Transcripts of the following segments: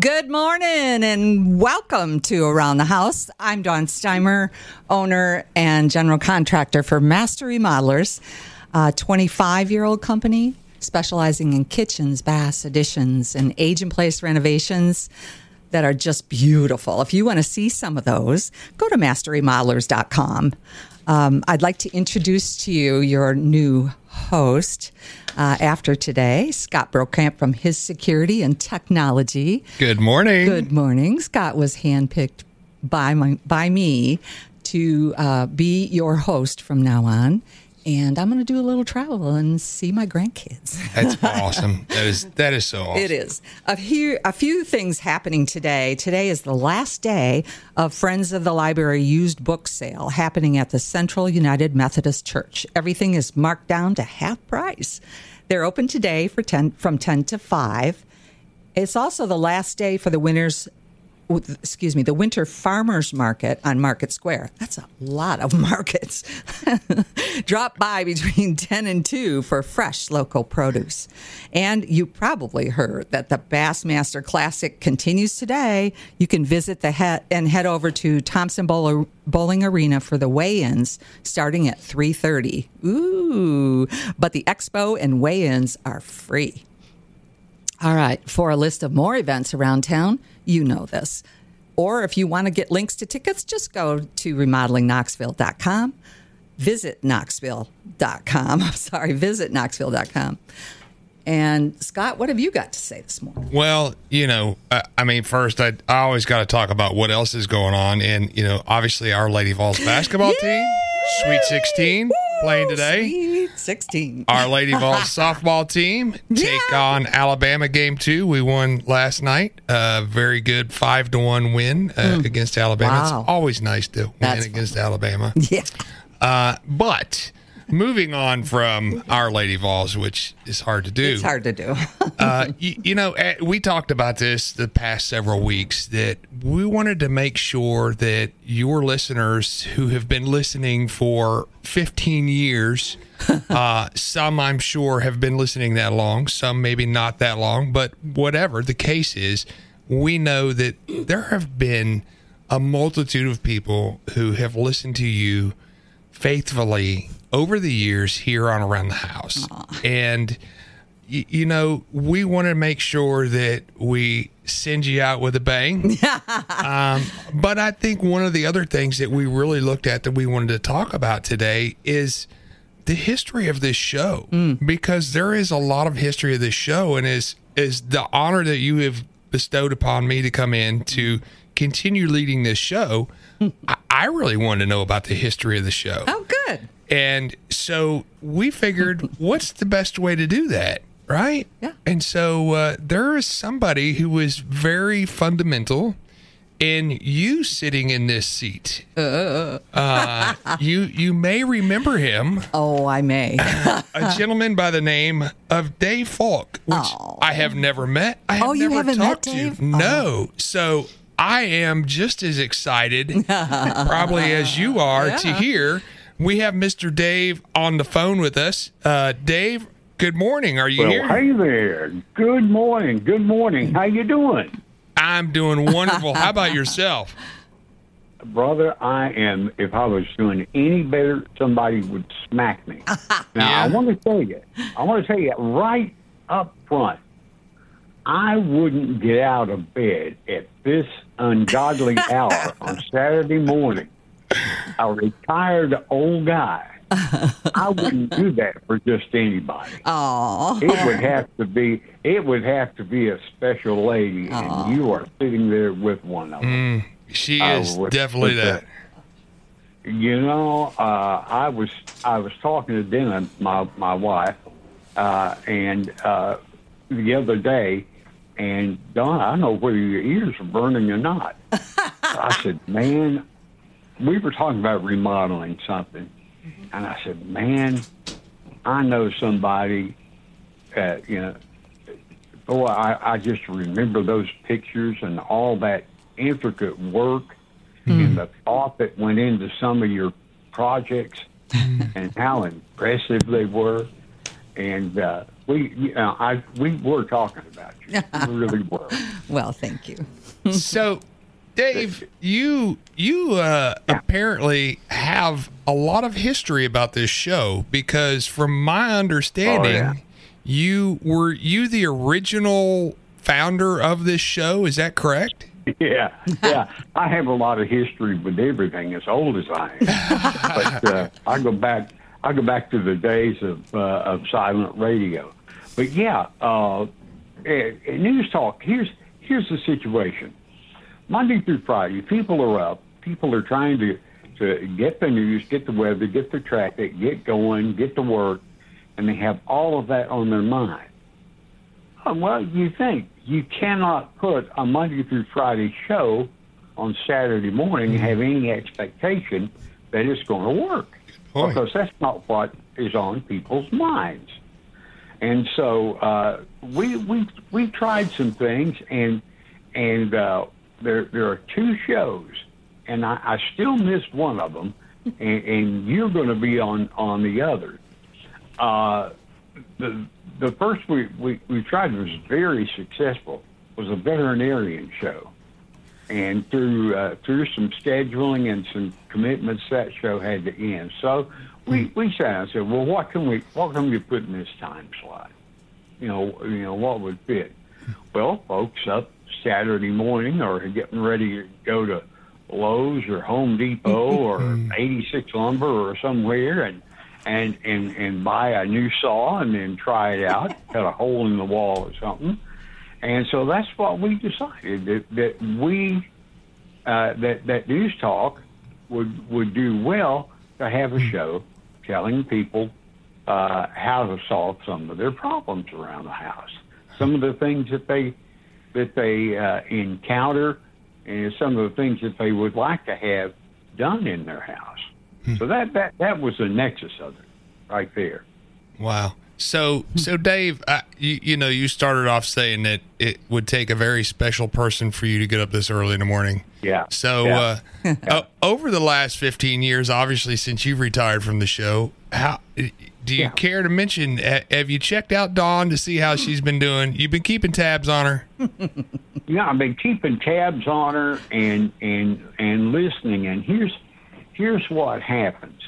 Good morning and welcome to Around the House. I'm Dawn Steimer, owner and general contractor for Master Remodelers, a 25 year old company specializing in kitchens, baths, additions, and age in place renovations that are just beautiful. If you want to see some of those, go to masterremodelers.com. Um, I'd like to introduce to you your new host uh, after today, Scott Brockamp from His Security and Technology. Good morning. Good morning. Scott was handpicked by my by me to uh, be your host from now on and I'm going to do a little travel and see my grandkids. That's awesome. That is that is so awesome. It is. A few a few things happening today. Today is the last day of Friends of the Library used book sale happening at the Central United Methodist Church. Everything is marked down to half price. They're open today for 10 from 10 to 5. It's also the last day for the winners excuse me, the Winter Farmers Market on Market Square. That's a lot of markets. Drop by between 10 and 2 for fresh local produce. And you probably heard that the Bassmaster Classic continues today. You can visit the head and head over to Thompson-Boling Arena for the weigh-ins starting at 3:30. Ooh, but the expo and weigh-ins are free. All right, for a list of more events around town, you know this. Or if you want to get links to tickets, just go to remodelingknoxville.com. Visit Knoxville.com. I'm sorry, visit Knoxville.com. And Scott, what have you got to say this morning? Well, you know, I, I mean, first, I, I always got to talk about what else is going on. And, you know, obviously our Lady Vols basketball team, Sweet 16, Woo! Playing today. Sweet 16. Our Lady Vols softball team take yeah. on Alabama game two. We won last night. A very good five to one win uh, mm. against Alabama. Wow. It's always nice to win That's against fun. Alabama. Yeah. Uh, but moving on from Our Lady Vols, which is hard to do. It's hard to do. uh, you, you, know, eh, we talked about this the past several weeks that we wanted to make sure that your listeners who have been listening for 15 years, uh, some I'm sure have been listening that long, some maybe not that long, but whatever the case is, we know that there have been a multitude of people who have listened to you faithfully over the years here on Around the House. Aww. And, you, you know, we want to make sure that we send you out with a bang. um, but I think one of the other things that we really looked at that we wanted to talk about today is the history of this show mm. because there is a lot of history of this show and is is the honor that you have bestowed upon me to come in to continue leading this show I, I really wanted to know about the history of the show oh good and so we figured, what's the best way to do that? Right? Yeah. And so uh, there is somebody who was very fundamental in you sitting in this seat. Uh. uh, you you may remember him. Oh, I may. a gentleman by the name of Dave Foulk, which oh. I have never met. I have oh, never you haven't talked met Dave? to. No. So I am just as excited, probably as you are, yeah. to hear we have Mr. Dave on the phone with us. Uh, Dave, good morning. Are you well, here? Hey there. Good morning. Good morning. How you doing? I'm doing wonderful. How about yourself? Brother, I am. If I was doing any better, somebody would smack me. Now, yeah. I want to tell you, I want to tell you right up front, I wouldn't get out of bed at this ungodly hour on Saturday morning a retired old guy. I wouldn't do that for just anybody. Oh, it would have to be it would have to be a special lady, Aww. and you are sitting there with one of them. Mm, she is uh, definitely that. You know, uh, I was I was talking to Dana, my my wife, uh, and uh, the other day, and Dawn, I know whether your ears are burning or not. I said, man, we were talking about remodeling something, mm-hmm. and I said, "Man, I know somebody that you know." Boy, I, I just remember those pictures and all that intricate work mm. and the thought that went into some of your projects mm. and how impressive they were. And uh, we, you know, I we were talking about you. We really were. Well, thank you. so, Dave, you you uh, Yeah. apparently have a lot of history about this show because, from my understanding, Oh, yeah. you were you the original founder of this show. Is that correct? Yeah, yeah. I have a lot of history with everything, as old as I am. but uh, I go back. I go back to the days of uh, of silent radio. But yeah, uh, news talk. Here's here's the situation. Monday through Friday, people are up. People are trying to to get the news, get the weather, get the traffic, get going, get to work, and they have all of that on their mind. Well, you think you cannot put a Monday through Friday show on Saturday morning and have any expectation that it's going to work because that's not what is on people's minds. And so uh, we we we tried some things, and and uh, there there are two shows, and I, I still missed one of them, and, and you're going to be on on the other. Uh, the the first we, we, we tried was very successful was a veterinarian show, and through uh, through some scheduling and some commitments, that show had to end. So we we sat and said, well, what can we what can we put in this time slot? You know, you know what would fit. Well, folks up Saturday morning or getting ready to go to Lowe's or Home Depot or 86 Lumber or somewhere and and and and buy a new saw and then try it out, cut a hole in the wall or something. And so that's what we decided that that we uh, that that news talk would would do well to have a show telling people uh, how to solve some of their problems around the house, some of the things that they that they uh, encounter, and some of the things that they would like to have done in their house. So that that that was the nexus of it, right there. Wow. So, so Dave, I, you, you know, you started off saying that it would take a very special person for you to get up this early in the morning. Yeah. So, Yeah. uh, o- over the last 15 years, obviously, since you've retired from the show, how do you Yeah. care to mention? Have you checked out Dawn to see how she's been doing? You've been keeping tabs on her. Yeah, I've been keeping tabs on her and and and listening. And here's here's what happens.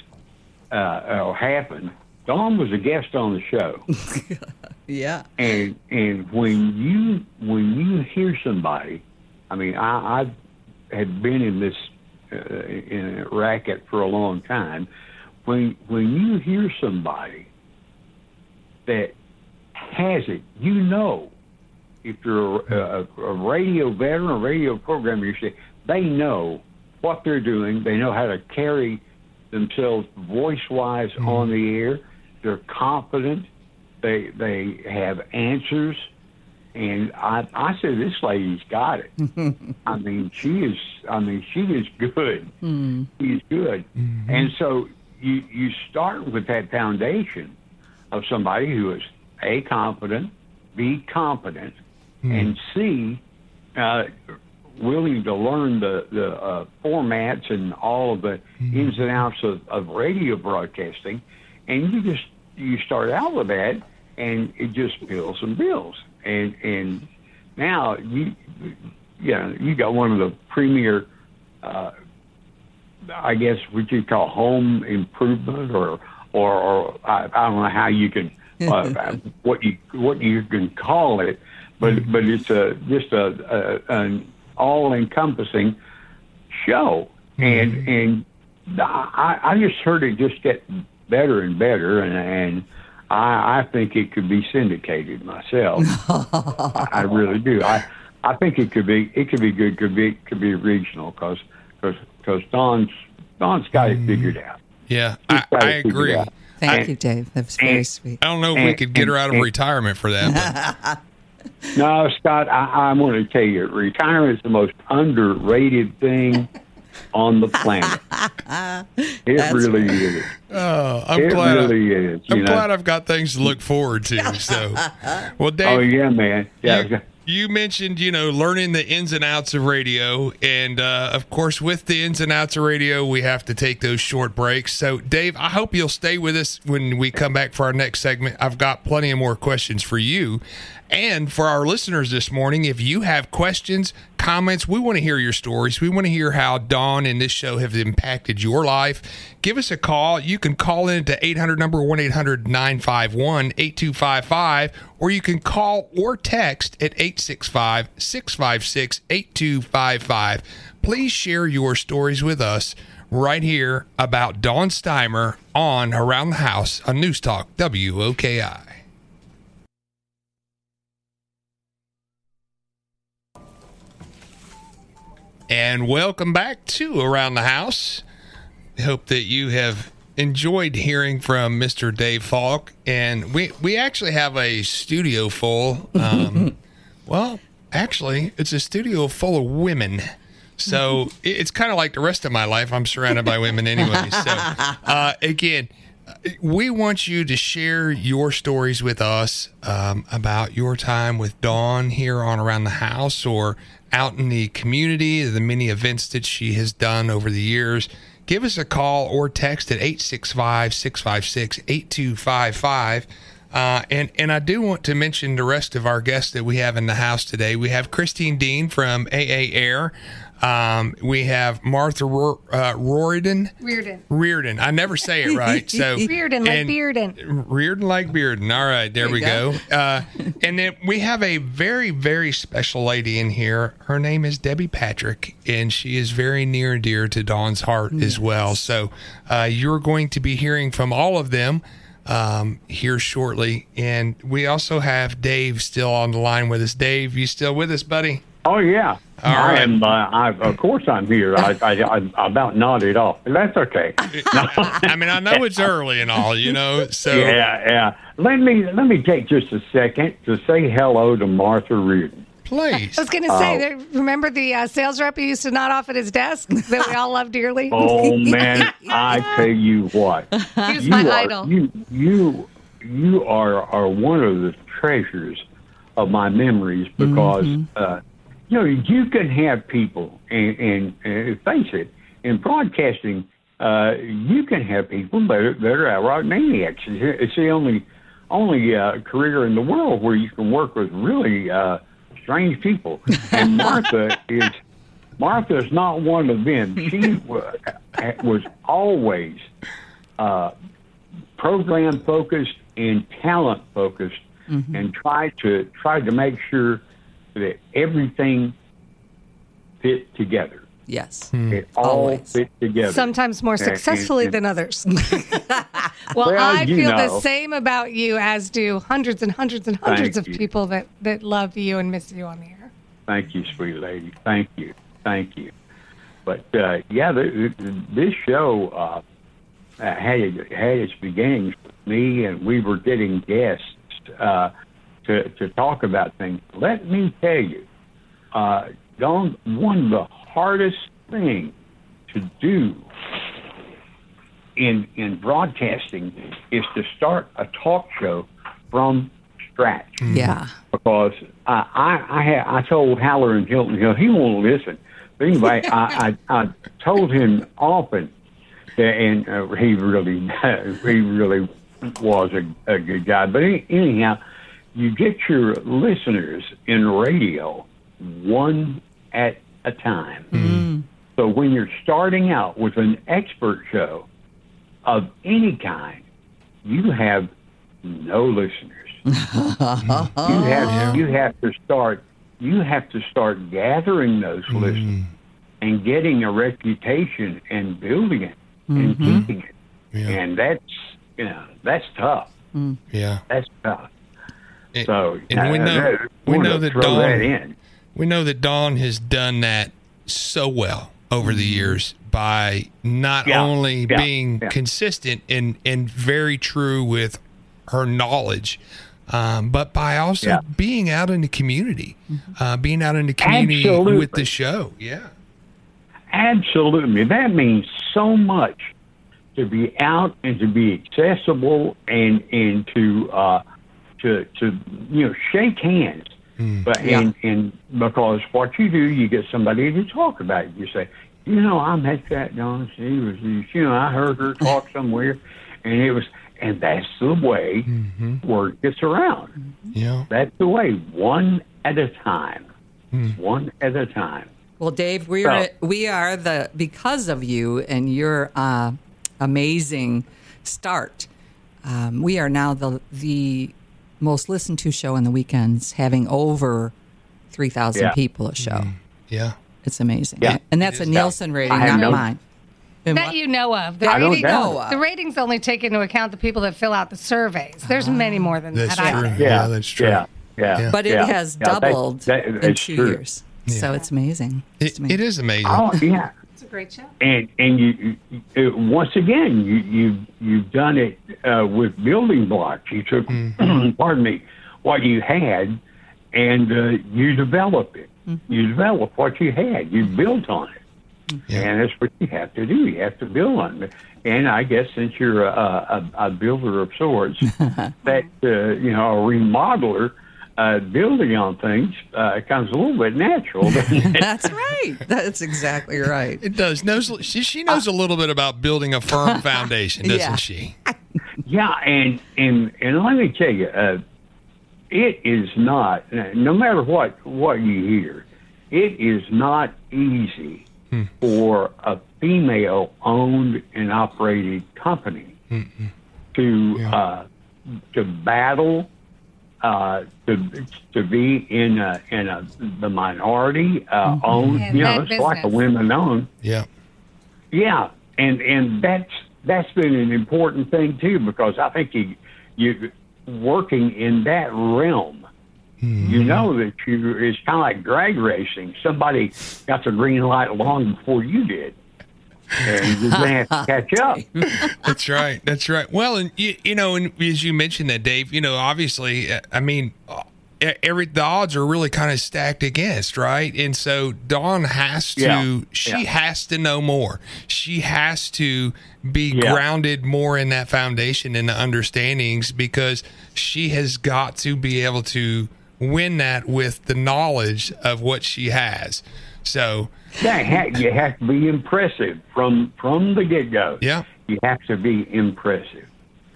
Uh, or happened. Dawn was a guest on the show, Yeah. and and when you when you hear somebody, I mean, I, I had been in this uh, in a racket for a long time. When when you hear somebody that has it, you know if you're a, a, a radio veteran, a radio programmer, you say they know what they're doing. They know how to carry themselves voice wise hmm. on the air. They're confident. They they have answers. And I I say this lady's got it. I mean she is I mean she is good. Hmm. She is good. Mm-hmm. And so you you start with that foundation of somebody who is a competent, b competent, and c uh, willing to learn the the uh, formats and all of the ins and outs of, of radio broadcasting, and you just you start out with that, and it just builds and builds, and and now you you know you got one of the premier. Uh, I guess what you call home improvement, or or, or I, I don't know how you can uh, what you what you can call it, but but it's a just a, a an all encompassing show, and and I I just heard it just get better and better, and and I I think it could be syndicated myself. I, I really do. I I think it could be it could be good. Could be could be regional because because Dawn's Dawn's got it mm. figured out. Yeah, I, I agree. out. Thank And- you, Dave. That was very and- sweet. I don't know if we could get her out of and- retirement for that. No, Scott, I, I want to tell you, retirement is the most underrated thing on the planet. It That's really is. oh, I'm It glad. I- really is. I'm You know? glad I've got things to look forward to. So, well, Dave, Oh yeah, man. Yeah, You- you mentioned, you know, learning the ins and outs of radio. And uh, of course, with the ins and outs of radio, we have to take those short breaks. So, Dave, I hope you'll stay with us when we come back for our next segment. I've got plenty of more questions for you. And for our listeners this morning, if you have questions, comments, we want to hear your stories. We want to hear how Dawn and this show have impacted your life. Give us a call. You can call in to 800 number 1 800 951 8255, or you can call or text at 865 656 8255. Please share your stories with us right here about Dawn Steimer on Around the House on News Talk WOKI. And welcome back to Around the House. Hope that you have enjoyed hearing from Mr. Dave Foulk. And we, we actually have a studio full. Um, well, actually, it's a studio full of women. So it's kind of like the rest of my life. I'm surrounded by women anyway. So, uh, again, we want you to share your stories with us um, about your time with Dawn here on Around the House or out in the community, the many events that she has done over the years. Give us a call or text at 865 656 8255. Uh, and and I do want to mention the rest of our guests that we have in the house today. We have Christine Dean from AA Air. Um, we have Martha Ro- uh, Riordan. Reardon. Riordan. I never say it right. So Riordan, like and- Bearden. Riordan like Bearden. All right, there, we go. go. Uh, and then we have a very, very special lady in here. Her name is Debbie Patrick, and she is very near and dear to Dawn's heart as well. So uh, you're going to be hearing from all of them um, here shortly. And we also have Dave still on the line with us. Dave, you still with us, buddy? Oh yeah, All I am, Uh, I, of course, I'm here. I, I, I, I about nodded off. but That's okay. I mean, I know it's early and all, you know. So Yeah, yeah. Let me let me take just a second to say hello to Martha Riordan. please. I was going to say, there- remember the uh, sales rep who used to nod off at his desk that we all love dearly? Oh man, I tell you what, he was you my are idol. you you you are are one of the treasures of my memories because uh, you know you can have people and, and, and face it in broadcasting. Uh, you can have people that are, that are outright maniacs. It's the only only uh, career in the world where you can work with really uh, strange people. And Martha is Martha is not one of them. She wa- was always uh, program focused and talent focused, and tried to tried to make sure that everything fit together. Yes. It all Always. fit together. Sometimes more And- successfully and- than others. well, Well, I you feel the same about you as do hundreds and hundreds and hundreds Thank of you. people that, that love you and miss you on the air. Thank you, sweet lady. Thank you. Thank you. But uh, yeah, the, the, this show uh, uh, had had its beginnings with me, and we were getting guests uh, to to talk about things. Let me tell you, uh, Dawn, one of the hardest things to do in in broadcasting is to start a talk show from scratch Yeah. because I I I, had, I told Hallerin Hilton Hill he won't listen. But anyway, I, I I told him often, that, and uh, he really he really was a, a good guy. But any, anyhow, you get your listeners in radio one at a time. Mm. So when you're starting out with an expert show of any kind, you have no listeners you have you have to start you have to start gathering those mm. listeners and getting a reputation and building it and mm-hmm. keeping it. Yeah. And that's you know that's tough. Mm. Yeah. That's tough. And- So and we know that- we know that throw Dawn that in. we know that Dawn has done that so well over the years by not Yeah, only yeah, being yeah. consistent and and very true with her knowledge. Um, but by also Yeah. being out in the community, uh, being out in the community with the show, yeah, Absolutely. That means so much to be out and to be accessible and and to uh, to to you know shake hands But and and because what you do, you get somebody to talk about it. You say, you know, I met that Donna. She was, you know, I heard her talk somewhere, and it was, and that's the way word gets around. Yeah. That's the way, one at a time, one at a time. Well, Dave, we are So- we are the because of you and your uh, amazing start. Um, we are now the the most listened to show on the weekends, having over three thousand Yeah. people a show. Mm-hmm. Yeah. It's amazing, Yeah. and that's a is. Nielsen rating, not no- mine. And That what- you know of. The, That I don't rating- know of. the ratings only take into account the people that fill out the surveys. There's ah. many more than That's that. I true. think. Yeah, that's true. Yeah, yeah. Yeah. but it yeah, has yeah, that- doubled that- in two true. years, so it's amazing. It's It, amazing. it is amazing. Oh yeah. It's a great show. and and you, you uh, once again you you you've done it uh, with building blocks. You took, pardon me, what you had, and uh, you develop it. You develop what you had. You built on it, Yeah. and that's what you have to do. You have to build on it. And I guess since you're a, a, a builder of sorts, that uh, you know a remodeler. Uh, building on things uh, comes a little bit natural. That's right. That's exactly right. It does. Knows she, she knows a little bit about building a firm foundation, doesn't Yeah. she? Yeah, and and and let me tell you, uh, it is not. No matter what what you hear, it is not easy for a female-owned and operated company to uh, to battle. Uh, to to be in a, in a the minority uh, owned, In you know, that it's like a business. women owned. Yeah. Yeah, and and that's that's been an important thing too because I think you you working in that realm, you know that you it's kind of like drag racing. Somebody got the green light long before you did, and you're gonna have to catch up. That's right. That's right. Well, and you, you know, and as you mentioned that, Dave, you know, obviously, uh, I mean, uh, every the odds are really kind of stacked against, right? And so Dawn has to, Yeah. she Yeah. has to know more. She has to be Yeah. grounded more in that foundation and the understandings because she has got to be able to win that with the knowledge of what she has. So, Yeah, ha- you have to be impressive from from the get go. Yeah. you have to be impressive,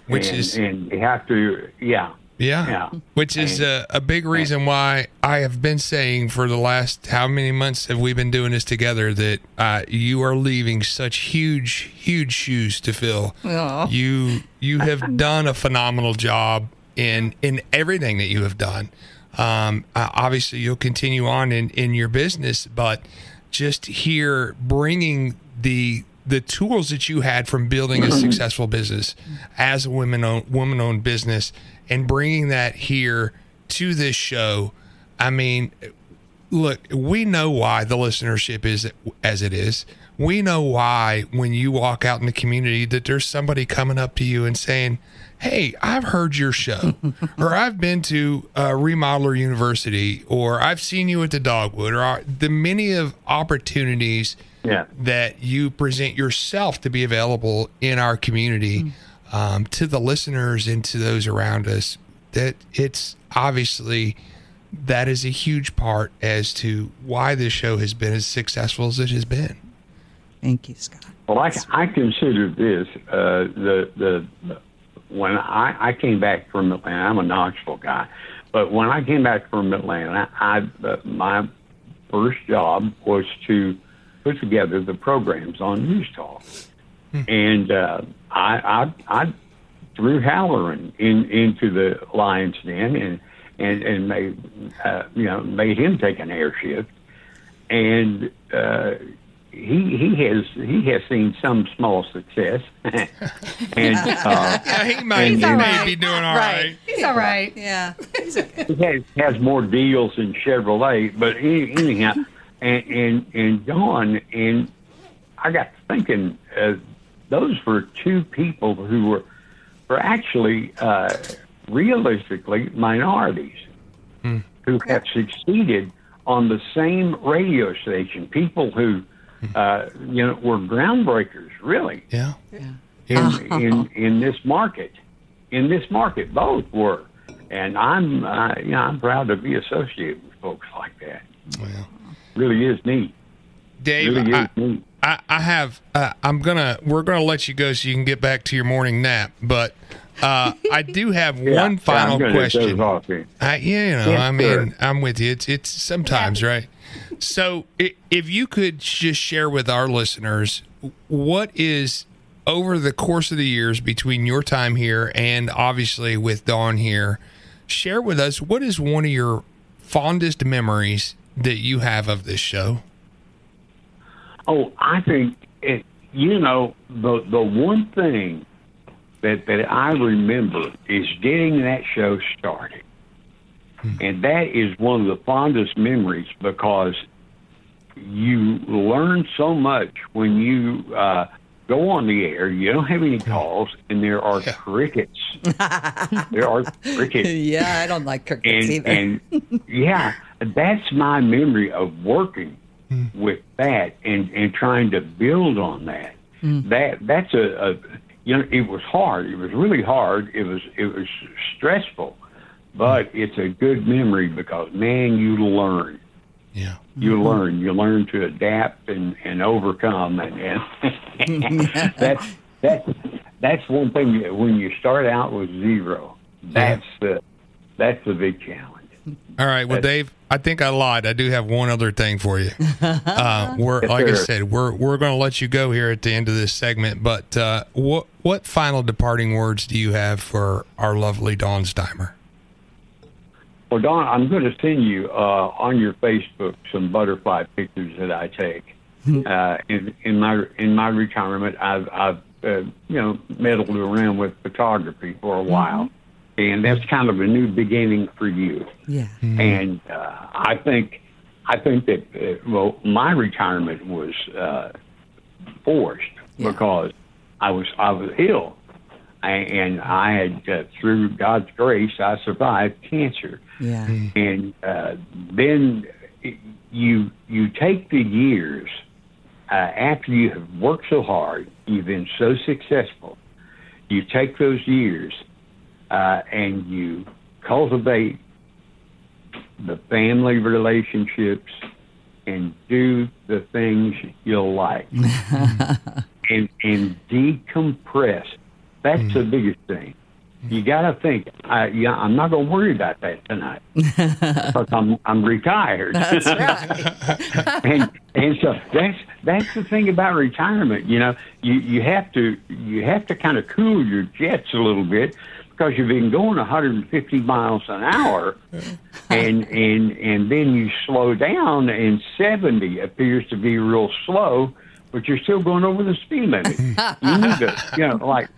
Which and, is- and you have to yeah. Yeah. Yeah. Which is a, a big reason why I have been saying for the last how many months have we been doing this together that uh, you are leaving such huge, huge shoes to fill. Aw. You you have done a phenomenal job in in everything that you have done. Um, obviously, you'll continue on in, in your business, but just here bringing the the tools that you had from building a successful business as a women owned woman owned business and bringing that here to this show. I mean, look, we know why the listenership is as it is. We know why when you walk out in the community that there's somebody coming up to you and saying, "Hey, I've heard your show," or "I've been to uh, Remodeler University," or "I've seen you at the Dogwood," or uh, the many of opportunities Yeah. that you present yourself to be available in our community um, to the listeners and to those around us. That it's obviously that is a huge part as to why this show has been as successful as it has been. Thank you, Scott. Well, I, I consider this uh, the the when I, I came back from Atlanta. I'm a Knoxville guy, but when I came back from Atlanta, I uh, my first job was to put together the programs on News Talk, and uh, I, I I threw Hallerin in into the Lions Den and and and made uh, you know made him take an air shift, and uh, he he has he has seen some small success, and uh, Yeah, he might, He's he may right. be doing all right. He's all right. Yeah, he's okay. he has, has more deals than Chevrolet. But any, anyhow, and and and Dawn and I got thinking uh, those were two people who were were actually uh, realistically minorities who have succeeded on the same radio station. People who uh, you know were groundbreakers, really. Yeah. yeah. in, in in this market. In this market, both were, and I'm uh, you know I'm proud to be associated with folks like that. Well, Really is neat. Dave, Really I, is neat. I, I have. Uh, I'm gonna. We're gonna let you go so you can get back to your morning nap. But uh, I do have Yeah, one final I'm gonna doze question. I, yeah, you know, Yes, I mean, sir. I'm with you. It's it's sometimes right. So, if you could just share with our listeners, what is over the course of the years between your time here and obviously with Dawn here, share with us what is one of your fondest memories that you have of this show. Oh, I think it. You know, the the one thing that that I remember is getting that show started, hmm. and that is one of the fondest memories because you learn so much when you uh, go on the air. You don't have any calls, and there are crickets. there are crickets. yeah, I don't like crickets and either. and yeah, that's my memory of working hmm. with that and and trying to build on that. Hmm. That that's a, a you know it was hard. It was really hard. It was it was stressful, hmm. but it's a good memory because man, you learn. Yeah. You learn. You learn to adapt and, and overcome, and, and that's that's that's one thing. that When you start out with zero, that's the that's the big challenge. All right. Well, Dave, I think I lied. I do have one other thing for you. Uh, we're like I said, we're we're going to let you go here at the end of this segment. But uh, what what final departing words do you have for our lovely Dawn Steimer? Well, Dawn, I'm going to send you uh, on your Facebook some butterfly pictures that I take. uh, in, in my in my retirement, I've I've uh, you know meddled around with photography for a while, and that's kind of a new beginning for you. yeah. And uh, I think I think that uh, well, my retirement was uh, forced Yeah. because I was I was ill, I, and I had uh, through God's grace I survived cancer Yeah. and uh, then you you take the years uh, after you have worked so hard, you've been so successful. You take those years uh, and you cultivate the family relationships and do the things you'll like and and decompress. That's the mm. biggest thing. You mm-hmm. got to think. I, yeah, I'm not going to worry about that tonight because I'm I'm retired. That's right. and and so that's that's the thing about retirement. You know, you you have to you have to kind of cool your jets a little bit because you've been going 150 miles an hour, and and and then you slow down, and 70 appears to be real slow, but you're still going over the speed limit. you need to, you know, like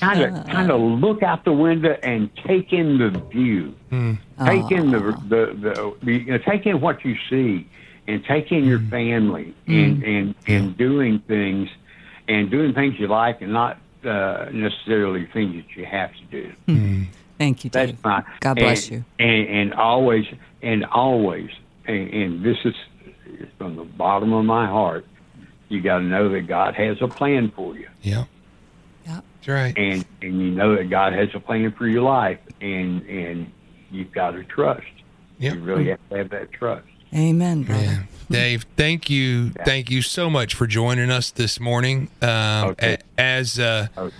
kind of uh-huh. kind of look out the window and take in the view hmm. take in the the, the, the you know, take in what you see and take in your hmm. family hmm. and and and doing things and doing things you like and not uh, necessarily things that you have to do. Thank you, That's Dave. my God bless and, you. And and always and always and, and this is from the bottom of my heart. You got to know that God has a plan for you Yeah. Yeah. That's right. and and you know that God has a plan for your life, and and you've got to trust. Yep. You really have to have that trust. Amen, brother. Yeah. Dave, thank you, thank you so much for joining us this morning. Um, Okay. a- As uh, Okay.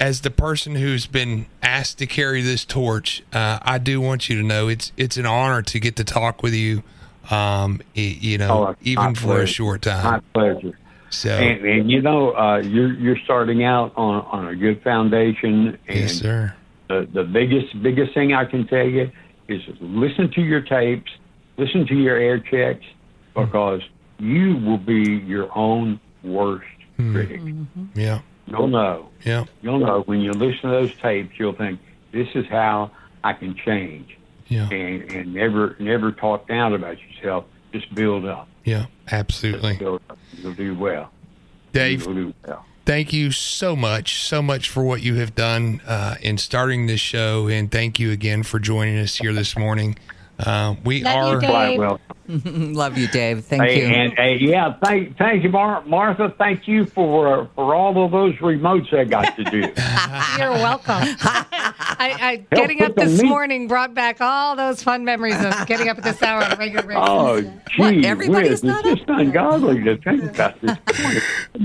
as the person who's been asked to carry this torch, uh, I do want you to know it's it's an honor to get to talk with you. Um, y- you know, Oh, even my for a pleasure. short My time. pleasure. So And, and you know, uh, you're you're starting out on on a good foundation, and yes, sir. the the biggest biggest thing I can tell you is listen to your tapes, listen to your air checks, hmm. because you will be your own worst hmm. critic. Mm-hmm. Yeah, You'll know. yeah, You'll know when you listen to those tapes. You'll think this is how I can change, yeah, and and never never talk down about yourself. Just build up. yeah. Absolutely, You'll do well. Dave. Do well. thank you so much, so much for what you have done uh, in starting this show, and thank you again for joining us here this morning. Uh, we Love you, are Dave. Quite well. Love you, Dave. Thank Hey, you. and hey, yeah, thank thank you, Mar- Martha. Thank you for uh, for all of those remotes I got to do. You're welcome. I, I getting up this meat- morning brought back all those fun memories of getting up at this hour on a regular basis. oh, What, gee everybody's whiz, not it's just ungodly to think about this.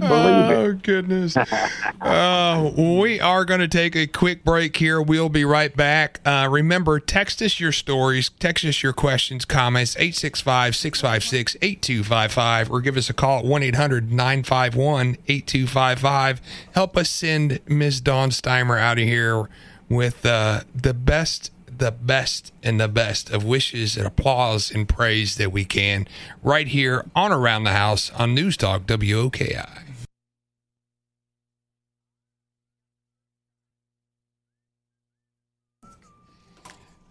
Oh goodness! uh, we are going to take a quick break here. We'll be right back. Uh, remember, text us your stories, text us your questions, comments 865-656-8255 or give us a call at 1-800-951-8255. Help us send Ms. Dawn Steimer out of here with uh, the best the best and the best of wishes and applause and praise that we can right here on Around the House on News Talk WOKI.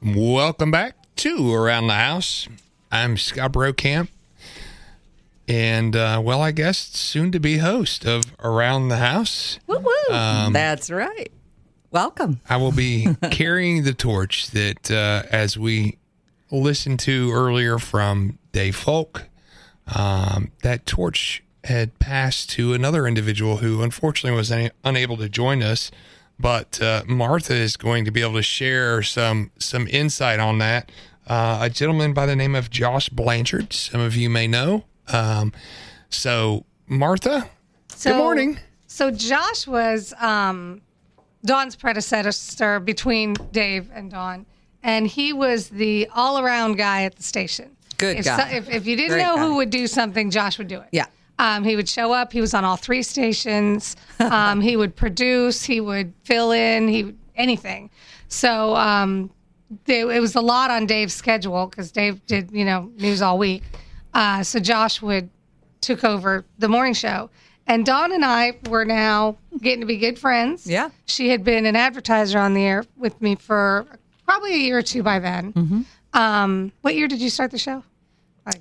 Welcome back to Around the House. I'm Scott Camp, and uh, well, I guess soon to be host of Around the House. Woo woo. Um, That's right. Welcome. I will be carrying the torch that, uh, as we listened to earlier from Dave Foulk, um, that torch had passed to another individual who unfortunately was una- unable to join us. But uh, Martha is going to be able to share some some insight on that. Uh, a gentleman by the name of Josh Blanchard, some of you may know. Um, so, Martha, So- good morning. So Josh was um, Dawn's predecessor between Dave and Dawn, and he was the all-around guy at the station. Good if guy. if, if you didn't Great know guy. who would do something, Josh would do it. Yeah. Um, he would show up. He was on all three stations. Um, he would produce. He would fill in. He anything. So um, they, it was a lot on Dave's schedule because Dave did you know news all week. Uh, so Josh would took over the morning show, and Dawn and I were now getting to be good friends. Yeah. she had been an advertiser on the air with me for probably a year or two by then. Mm-hmm. Um, what year did you start the show?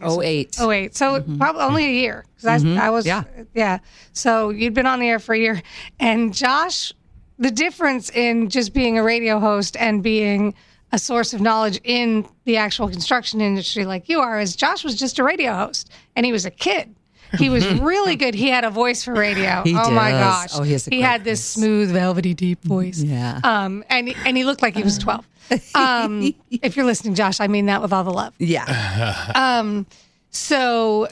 Oh, oh eight. Oh wait, so mm-hmm. probably only a year because I, mm-hmm. I was Yeah. yeah. So you'd been on the air for a year, and Josh, the difference in just being a radio host and being a source of knowledge in the actual construction industry like you are is Josh was just a radio host and he was a kid. He was really good. He had a voice for radio. He oh my gosh. Oh, he has a he had this smooth, velvety, deep voice. Yeah. Um, and and he looked like he was twelve. Um, if you're listening, Josh, I mean that with all the love. Yeah. um, So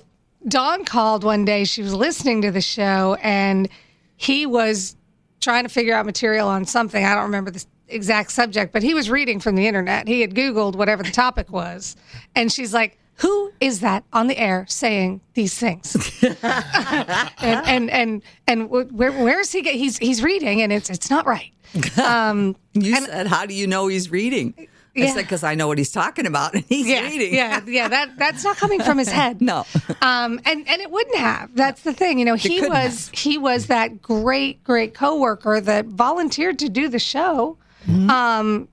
Dawn called one day. She was listening to the show and he was trying to figure out material on something. I don't remember the exact subject, but he was reading from the internet. He had Googled whatever the topic was. And she's like, who is that on the air saying these things? and and and, and where where is he? Get? He's he's reading, and it's it's not right. Um, You said, "How do you know he's reading?" I said, "Because I know what he's talking about, and he's yeah, reading." yeah, yeah. That that's not coming from his head. No. um, and and it wouldn't have. That's the thing. You know, he was he was that great great coworker that volunteered to do the show, Mm-hmm. um,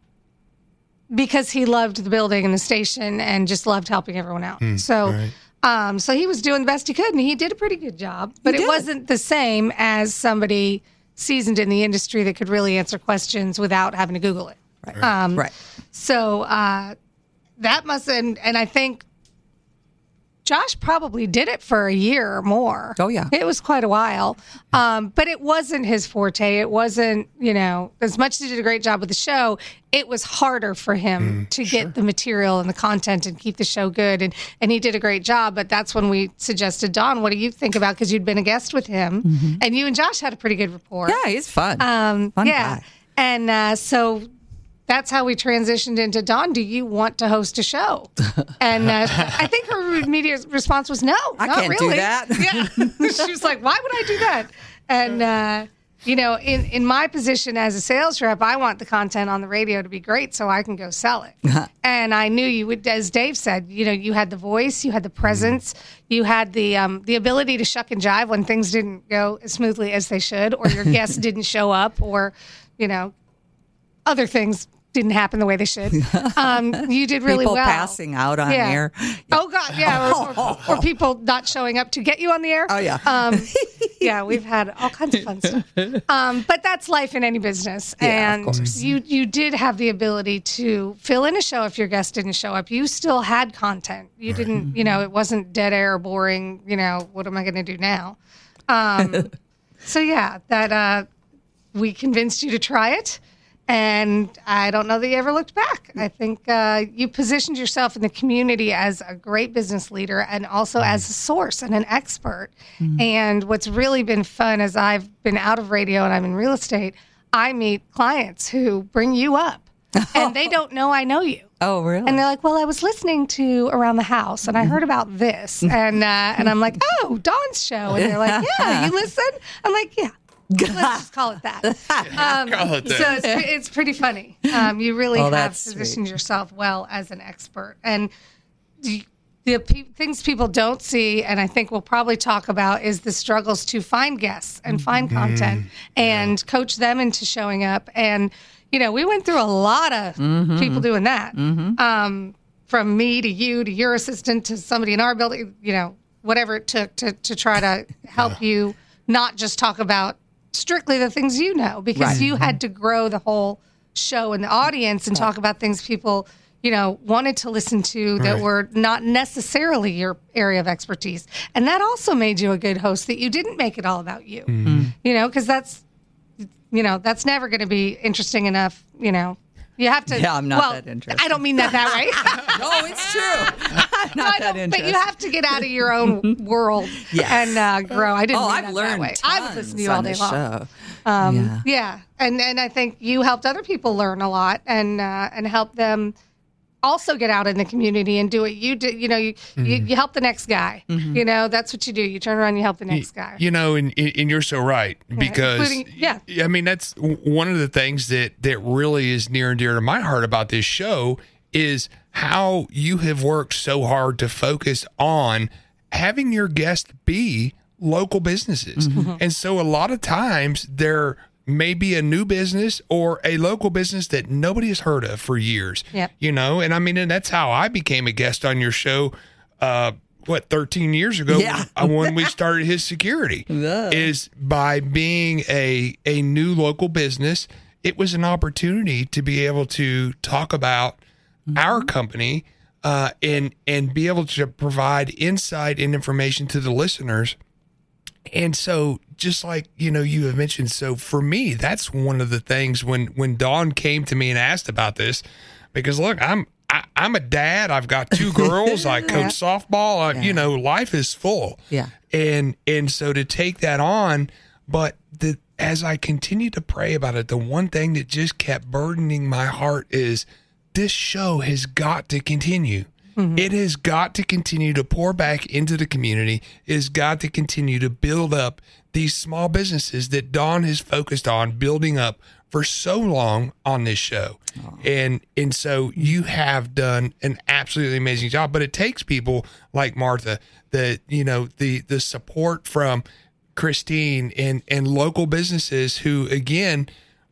because he loved the building and the station and just loved helping everyone out. Hmm, so. Um, so he was doing the best he could, and he did a pretty good job. But it did. wasn't the same as somebody seasoned in the industry that could really answer questions without having to Google it. Right. Um, right. So uh, that must and and I think Josh probably did it for a year or more. Oh, yeah. it was quite a while. Um, but it wasn't his forte. It wasn't you know as much as he did a great job with the show. It was harder for him to get the material and the content and keep the show good. And and he did a great job. But that's when we suggested Dawn. What do you think about? Because you'd been a guest with him, and you and Josh had a pretty good rapport. Yeah, he's fun. Um, Fun yeah. guy. And uh, so that's how we transitioned into Dawn. Do you want to host a show? And uh, I think her immediate response was no. I not can't do really. that. Yeah. she was like, why would I do that? And, uh, you know, in, in my position as a sales rep, I want the content on the radio to be great so I can go sell it. and I knew you would, as Dave said, you know, you had the voice, you had the presence, you had the um, the ability to shuck and jive when things didn't go as smoothly as they should, or your guests didn't show up, or you know, other things didn't happen the way they should. Um, you did really People well. passing out on Yeah. air. Oh God, yeah, or, or, or people not showing up to get you on the air. Oh, yeah. um, yeah. We've had all kinds of fun stuff. Um, but that's life in any business, Yeah, and you you did have the ability to fill in a show if your guest didn't show up. You still had content. You didn't, you know, it wasn't dead air, boring. You know, what am I going to do now? Um, so yeah, that uh, we convinced you to try it. And I don't know that you ever looked back. I think uh, you positioned yourself in the community as a great business leader and also as a source and an expert. And what's really been fun as I've been out of radio and I'm in real estate, I meet clients who bring you up and they don't know I know you. Oh, really? And they're like, "Well, I was listening to Around the House, and I heard about this, and uh, and I'm like, oh, Dawn's show, and they're like, yeah, you listen. I'm like, yeah. Let's just call it that. Um, Call it that. So it's, it's pretty funny. Um, you really Oh, have that's positioned yourself well as an expert, and the, the pe- things people don't see, and I think we'll probably talk about, is the struggles to find guests and find content and coach them into showing up. And you know, we went through a lot of people doing that. Um, from me to you to your assistant to somebody in our building, you know, whatever it took to to try to help you not just talk about strictly the things you know, because Right. you had mm-hmm. to grow the whole show and the audience and talk about things people you know wanted to listen to that Right. were not necessarily your area of expertise. And that also made you a good host that you didn't make it all about you. Mm-hmm. You know because that's you know that's never going to be interesting enough you know you have to Yeah, I'm not well, that interested. i don't mean that that way no, it's true. I'm not I that know, but you have to get out of your own world Yes. and uh, grow. I didn't. Oh, mean I've that learned that way. tons I would listen to you all day long. Um, Yeah. yeah. and and I think you helped other people learn a lot and uh, and help them also get out in the community and do what you do. You know, you you, mm-hmm. you help the next guy. Mm-hmm. You know, that's what you do. You turn around, you help the next guy. You know, and, and you're so right because including- yeah. I mean that's one of the things that that really is near and dear to my heart about this show is how you have worked so hard to focus on having your guests be local businesses. Mm-hmm. And so a lot of times there may be a new business or a local business that nobody has heard of for years. Yep. You know, and I mean and that's how I became a guest on your show uh what 13 years ago Yeah. when we started his security Yeah. is by being a a new local business it was an opportunity to be able to talk about our company uh, and and be able to provide insight and information to the listeners and so just like you know you have mentioned so for me that's one of the things when when dawn came to me and asked about this because look i'm I, i'm a dad. I've got two girls. I coach softball. I, you know life is full. Yeah. and and so to take that on but the as i continue to pray about it the one thing that just kept burdening my heart is this show has got to continue Mm-hmm. it has got to continue to pour back into the community it has got to continue to build up these small businesses that Dawn has focused on building up for so long on this show. And and so you have done an absolutely amazing job. But it takes people like Martha, the you know, the the support from Christine and and local businesses who again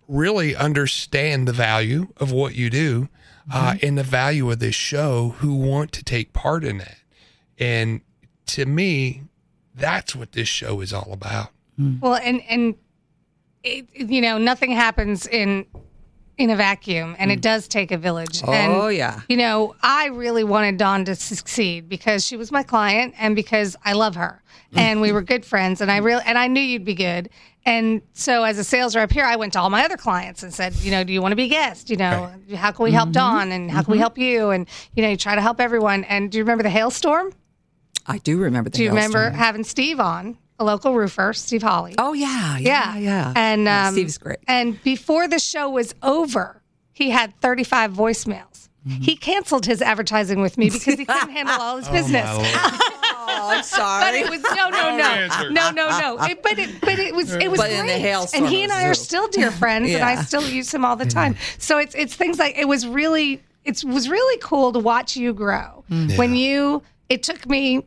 really understand the value of what you do uh, and the value of this show who want to take part in that. And to me, that's what this show is all about. Well, and and it, you know, nothing happens in in a vacuum, and it mm. does take a village. Oh, and, Oh, yeah. You know, I really wanted Dawn to succeed because she was my client, and because I love her, mm. and we were good friends, and I really and I knew you'd be good. And so, as a sales rep here, I went to all my other clients and said, you know, do you want to be a guest? You know, how can we help mm-hmm. Dawn, and how can we mm-hmm. help you? And you know, you try to help everyone. And do you remember the hailstorm? I do remember the hailstorm. Do you remember having Steve on, a local roofer, Steve Holly? Oh yeah, yeah, Yeah, yeah. And Yeah, um, Steve's great. And before the show was over, he had 35 voicemails. Mm-hmm. He canceled his advertising with me because he couldn't handle all his business. Oh, I'm sorry. But it was no, no, no, no, no, no. It, but it, but it was, it was But in the great. and he and I are still dear friends, and I still use him all the time. So it's, it's things like it was really, it was really cool to watch you grow when you. It took me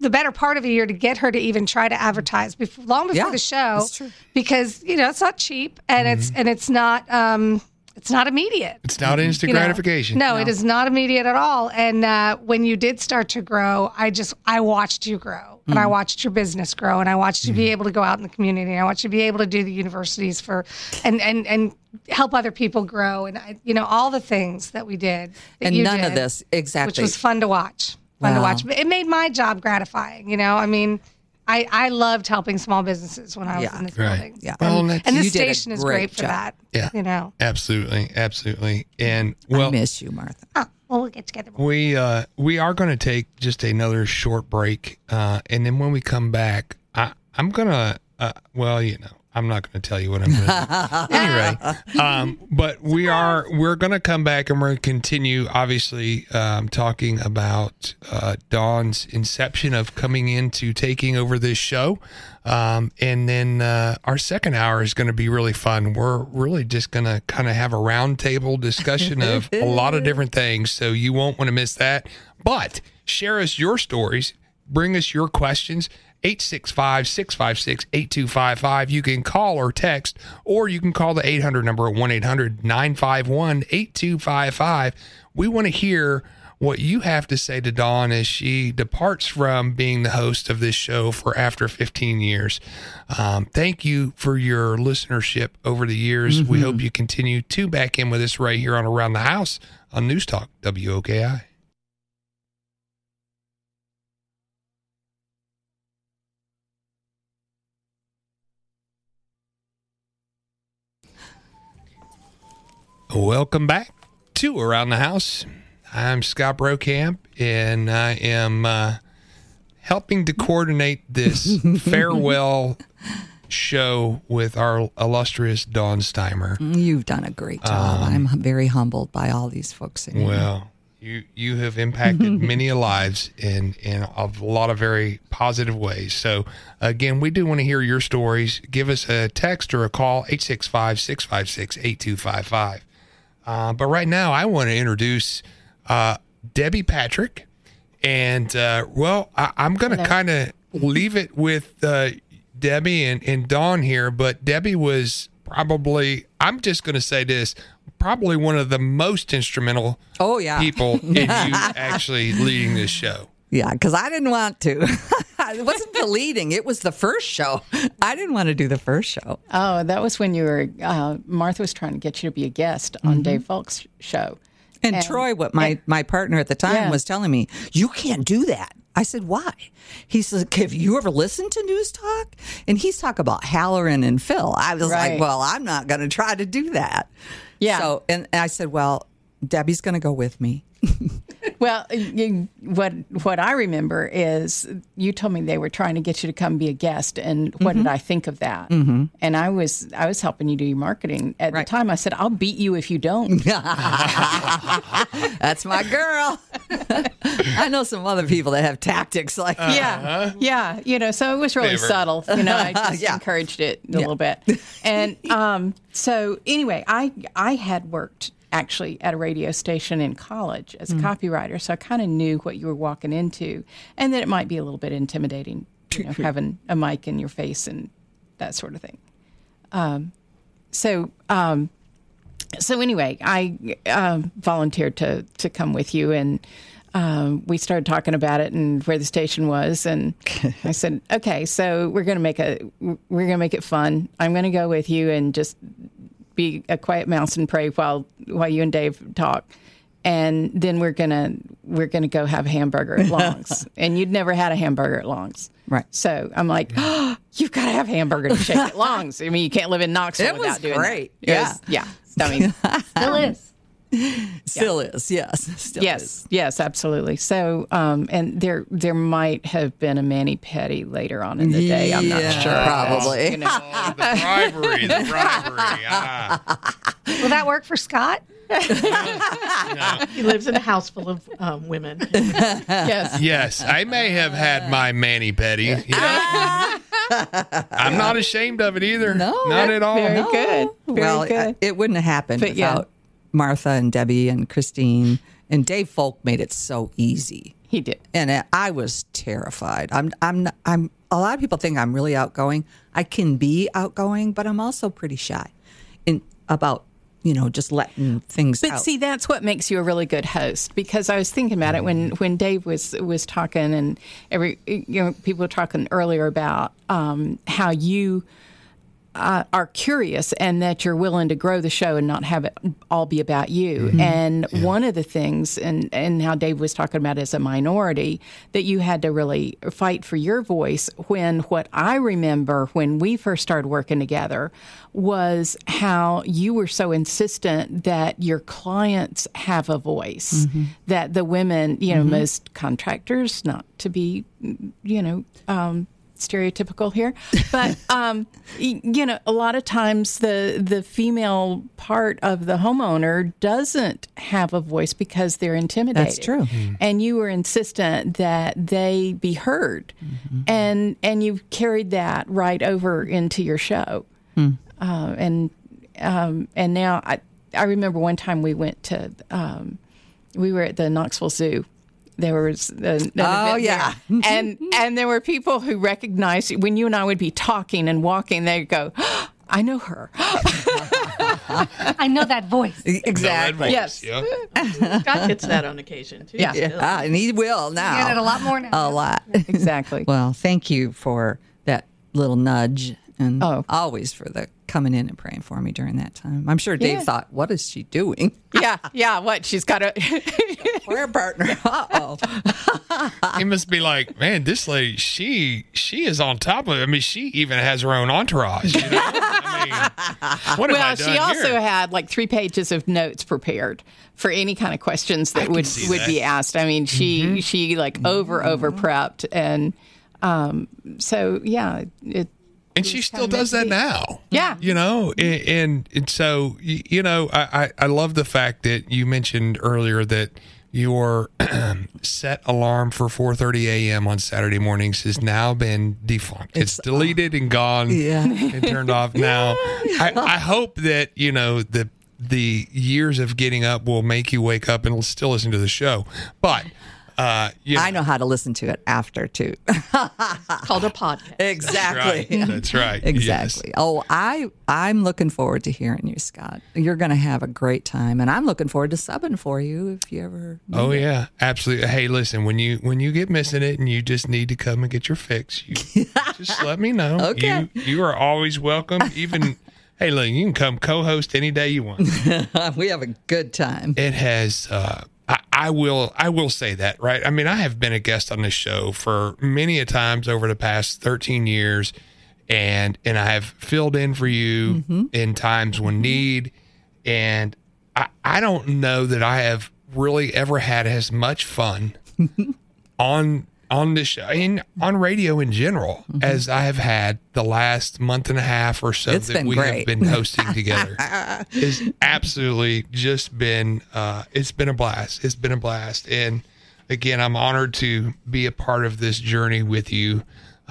the better part of a year to get her to even try to advertise before, long before Yeah, the show that's true. because you know it's not cheap and it's and it's not um it's not immediate. It's not instant you know. gratification. No, it is not immediate at all. And uh, when you did start to grow, I just I watched you grow, and I watched your business grow, and I watched you be able to go out in the community, and I watched you be able to do the universities for, and and and help other people grow, and I, you know all the things that we did. that And you none of this exactly. which was fun to watch. Fun to Wow. watch. It made my job gratifying. You know, I mean. I, I loved helping small businesses when I was Yeah. in this Right. building. Yeah. Well, and, that's- and the You did station is great great for that. Yeah. You know. Absolutely, absolutely. And I well, miss you, Martha. Oh, well, we'll get together. more. we uh, we are going to take just another short break, uh, and then when we come back, I, I'm gonna. Uh, well, you know, I'm not going to tell you what I'm going to do. anyway, um, but we are we're going to come back and we're going to continue, obviously, um, talking about uh, Dawn's inception of coming into taking over this show, um, and then uh, our second hour is going to be really fun. We're really just going to kind of have a roundtable discussion of a lot of different things, so you won't want to miss that. But share us your stories, bring us your questions. 865 656 8255. You can call or text, or you can call the 800 number at 1 800 951 8255. We want to hear what you have to say to Dawn as she departs from being the host of this show for after 15 years. Um, thank you for your listenership over the years. We hope you continue to back in with us right here on Around the House on News Talk WOKI. Welcome back to Around the House. I'm Scott Brockamp, and I am uh, helping to coordinate this farewell show with our illustrious Dawn Steimer. You've done a great job. I'm very humbled by all these folks. In here. Well, you you have impacted many lives in in a lot of very positive ways. So again, we do want to hear your stories. Give us a text or a call 865-656-8255. Uh, but right now, I want to introduce uh, Debbie Patrick, and uh, well, I, I'm going to kind of leave it with uh, Debbie and, and Dawn here. But Debbie was probably I'm just going to say this probably one of the most instrumental Oh, yeah. people in you actually leading this show. Yeah, because I didn't want to. it wasn't the leading; it was the first show. I didn't want to do the first show. Oh, that was when you were, uh, Martha was trying to get you to be a guest on Dave Foulk's show. And, And- Troy, what my my partner at the time Yeah. was telling me, you can't do that. I said, why? He says, have you ever listened to News Talk? And he's talking about Hallerin and Phil. I was Right. like, well, I'm not going to try to do that. Yeah. So, and I said, well, Debbie's going to go with me. Well, you, what what I remember is you told me they were trying to get you to come be a guest, and what did I think of that? Mm-hmm. And I was I was helping you do your marketing at Right. the time. I said, "I'll beat you if you don't." That's my girl. I know some other people that have tactics like yeah, yeah. You know, so it was really Favorite. subtle. You know, I just Yeah. encouraged it a little bit. And um, so anyway, I I had worked actually at a radio station in college as a copywriter, so I kind of knew what you were walking into, and that it might be a little bit intimidating, you know, having a mic in your face and that sort of thing. Um, so. Um, so anyway, I um, volunteered to to come with you, and um, we started talking about it and where the station was, and I said, okay, so we're gonna make a we're gonna make it fun. I'm gonna go with you and just be a quiet mouse and pray while while you and Dave talk. And then we're gonna we're gonna go have a hamburger at Long's, and you'd never had a hamburger at Long's, Right. So I'm like, oh, you've got to have hamburger to shake at Long's. I mean, you can't live in Knoxville It without doing great. that. It was- yeah. I mean, Still is. Still is, yes. Still yes, is. yes, absolutely. So, um, and there there might have been a mani-pedi later on in the day. I'm not sure. probably. You know. Oh, the bribery, the bribery. Ah. Will that work for Scott? He lives in a house full of um, women. yes. Yes, I may have had my mani-pedi. you know. I'm not ashamed of it either. No. not at all. Very good. Very well, good. I- it wouldn't have happened But yeah. Martha and Debbie and Christine and Dave Foulk made it so easy. he did. and I- I was terrified. I'm, I'm, I'm. A lot of people think I'm really outgoing. I can be outgoing, but I'm also pretty shy, In about you know, just letting things But out. see, that's what makes you a really good host. Because I was thinking about it when when Dave was was talking, and every you know people were talking earlier about um, how you. Uh, are curious and that you're willing to grow the show and not have it all be about you. And one of the things, and, and how Dave was talking about as a minority, that you had to really fight for your voice when what I remember when we first started working together was how you were so insistent that your clients have a voice, that the women, you know, most contractors, not to be, you know, um, stereotypical here, but um, you know, a lot of times the the female part of the homeowner doesn't have a voice because they're intimidated. That's true. And you were insistent that they be heard, and and you've carried that right over into your show, uh, and um, and now I I remember one time we went to um, we were at the Knoxville Zoo. There was an, an Oh, event yeah. there. and and there were people who recognized when you and I would be talking and walking. They'd go, "I know her." I know that voice. exactly. Yes. Yeah. Scott gets that on occasion too. Yeah. still. Ah, and he will now. Get it a lot more now. A lot. exactly. Well, thank you for that little nudge and Oh. always for the coming in and praying for me during that time. I'm sure Dave Yeah. thought, what is she doing? yeah, yeah. What she's got a Prayer partner. Uh oh. he must be like, man, this lady, she she is on top of it. I mean, she even has her own entourage. You know? I mean, what have I well. done She also here? had like three pages of notes prepared for any kind of questions that can would would that. Mm-hmm. be asked. I mean, she she like over over prepped and um. So yeah, it and she still does that now. Yeah. you know, and and, and so you know, I, I I love the fact that you mentioned earlier that your set alarm for 4:30 a.m. on Saturday mornings has now been defunct. It's, It's- deleted and gone Yeah. and turned off. Now, I, I hope that you know the the years of getting up will make you wake up and still listen to the show, but. Uh, you I know how to listen to it after too. called a podcast. exactly. Right. That's right. Exactly. Oh, I I'm looking forward to hearing you, Scott. You're going to have a great time, and I'm looking forward to subbing for you if you ever. Oh yeah, absolutely. Hey, listen, when you when you get missing it and you just need to come and get your fix, you just let me know. Okay. You you are always welcome. Even hey, look, you can come co-host any day you want. we have a good time. It has. Uh, I, I will. I will say that. Right. I mean, I have been a guest on this show for many a times over the past thirteen years, and and I have filled in for you mm-hmm. in times when mm-hmm. need, and I I don't know that I have really ever had as much fun on on this show and on radio in general as I have had the last month and a half or so It's that we great. have been hosting together. it's absolutely just been uh, it's been a blast. It's been a blast, and again, I'm honored to be a part of this journey with you.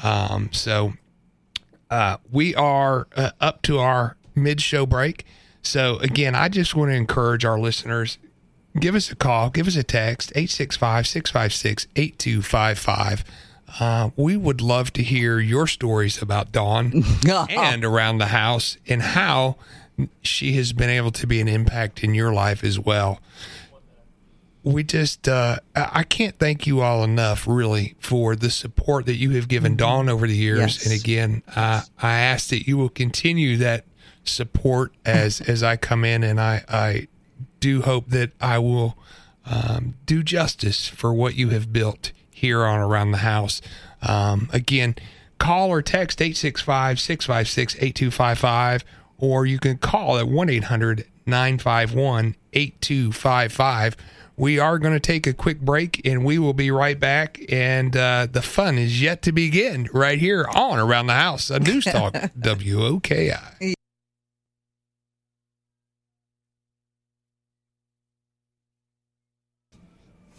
Um, so uh, we are uh, up to our mid show break. So again, I just want to encourage our listeners give us a call, give us a text, 865 656 8255. Uh, we would love to hear your stories about Dawn and around the house and how she has been able to be an impact in your life as well. We just, uh, I can't thank you all enough, really, for the support that you have given Dawn over the years. Yes. And again, uh, I ask that you will continue that support as as I come in, and I I do hope that I will um, do justice for what you have built here on around the house. Um, again, call or text 865 656 8255, or you can call at 1 800 951 8255. We are going to take a quick break and we will be right back. And uh, the fun is yet to begin right here on Around the House, a News Talk, WOKI.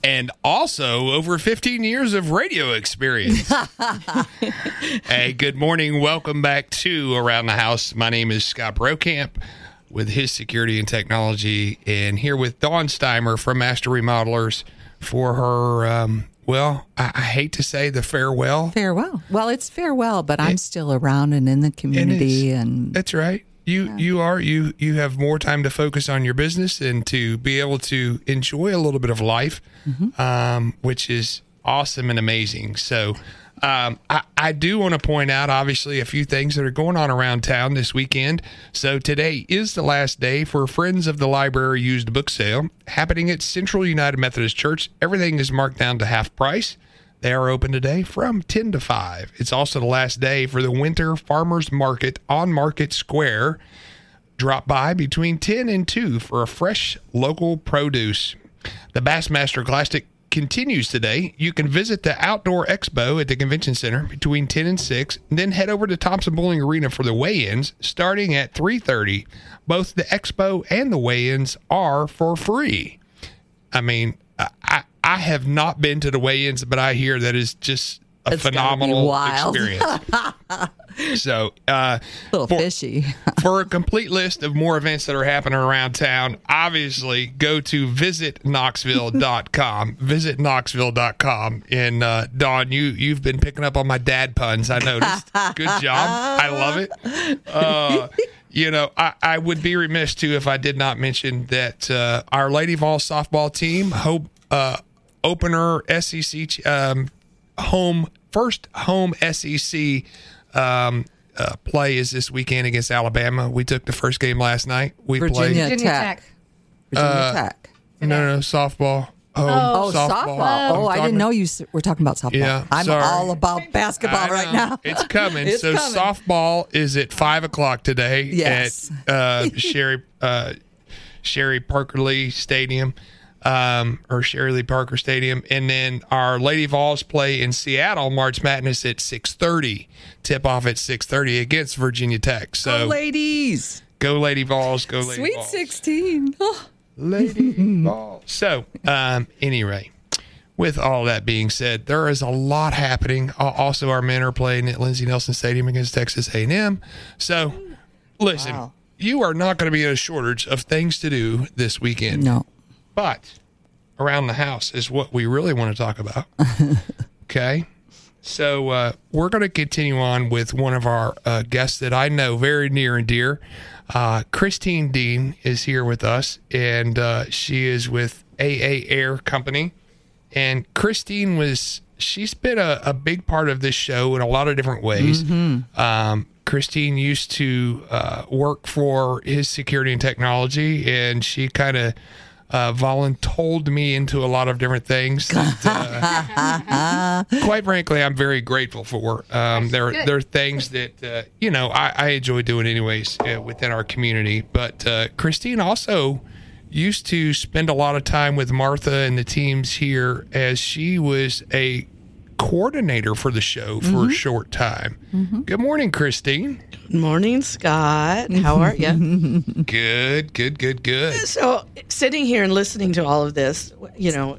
And also over 15 years of radio experience. hey, good morning. Welcome back to Around the House. My name is Scott Brockamp with his security and technology, and here with Dawn Steimer from Master Remodelers for her, um, well, I, I hate to say the farewell. Farewell. Well, it's farewell, but I'm still around and in the community, and That's right. You you are you you have more time to focus on your business and to be able to enjoy a little bit of life, um, which is awesome and amazing. So. Um, I, I do want to point out, obviously, a few things that are going on around town this weekend. So, today is the last day for Friends of the Library used book sale happening at Central United Methodist Church. Everything is marked down to half price. They are open today from 10 to 5. It's also the last day for the Winter Farmers Market on Market Square. Drop by between 10 and 2 for a fresh local produce. The Bassmaster Classic continues today. You can visit the Outdoor Expo at the Convention Center between 10 and 6, and then head over to Thompson-Boling Arena for the weigh-ins starting at 3:30. Both the expo and the weigh-ins are for free. I mean, I have not been to the weigh-ins, but I hear that is just a It's phenomenal wild. experience. so, uh, A little for- fishy. for a complete list of more events that are happening around town, obviously go to visitknoxville.com. Visit knoxville.com. And uh, Dawn, you you've been picking up on my dad puns. I noticed. Good job. I love it. Uh, you know, I, I would be remiss too if I did not mention that uh, our Lady Vol softball team, hope uh, opener SEC um, home first home SEC um, uh, play is this weekend against Alabama. We took the first game last night. We Virginia played Virginia Tech. Tech. Virginia Tech. no, no, softball. Home Oh, softball. I'm Oh, I talking- didn't know you s- were talking about softball. Yeah, I'm sorry. all about basketball right now. It's coming. It's so coming. softball is at five o'clock today Yes. at uh, Sherri uh, Sherri Parker Lee Stadium. Um, or Sherri Lee Parker Stadium, and then our Lady Vols play in Seattle March Madness at six thirty. Tip off at six thirty against Virginia Tech. So Oh, ladies. go Lady Vols, go Lady Sweet Vols. 16. Oh. Lady Ball. So, um, anyway, with all that being said, there is a lot happening. Also, our men are playing at Lindsey Nelson Stadium against Texas A&M. So, listen, Wow. you are not going to be in a shortage of things to do this weekend. No. But around the house is what we really want to talk about. okay. So uh, we're going to continue on with one of our uh, guests that I know very near and dear. Uh, Christine Dean is here with us, and uh, she is with AA Air Company. And Christine was, she's been a, a big part of this show in a lot of different ways. Um, Christine used to uh, work for his security and technology, and she kind of uh, voluntold me into a lot of different things. That, uh, quite frankly, I'm very grateful for. Um, there, there are things that uh, you know I, I enjoy doing anyways uh, within our community. But uh, Christine also used to spend a lot of time with Martha and the teams here as she was a coordinator for the show for a mm-hmm. short time. Mm-hmm. Good morning, Christine. Good morning, Scott. Mm-hmm. How are you? Good, good, good, good. so, sitting here and listening to all of this, you know,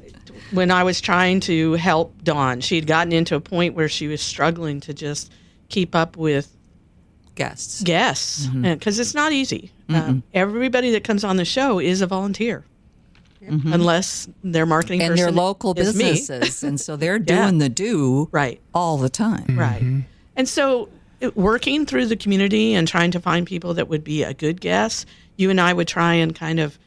when I was trying to help Dawn, she had gotten into a point where she was struggling to just keep up with Guests. guests because it's not easy. Um, everybody that comes on the show is a volunteer, unless their marketing And person they're local is me. businesses. and so they're Yeah. doing the do Right. all the time. Right. And so, it- working through the community and trying to find people that would be a good guest, you and I would try and kind of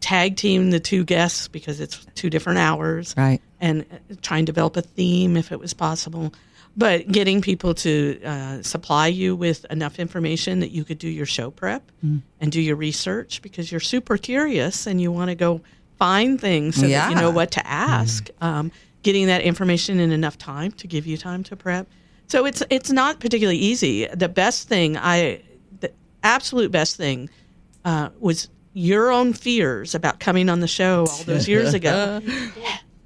tag team the two guests because it's two different hours. Right. And uh, try and develop a theme if it was possible. But getting people to uh, supply you with enough information that you could do your show prep and do your research because you're super curious and you want to go find things so that you know what to ask. Um, getting that information in enough time to give you time to prep. So it's it's not particularly easy. The best thing I, the absolute best thing, uh, was your own fears about coming on the show all those years ago.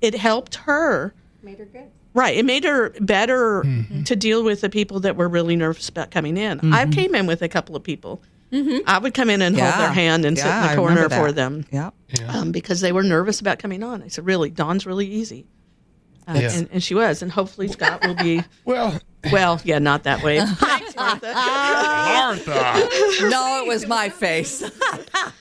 it helped her. Made her good. Right. It made her better to deal with the people that were really nervous about coming in. I came in with a couple of people. I would come in and hold their hand and sit in the corner for them Yep. um, because they were nervous about coming on. I said, "Really, Dawn's really easy," uh, Yeah. and, and she was. And hopefully, Scott will be. Well, Well, yeah, not that way. Martha. Martha. No, it was my face.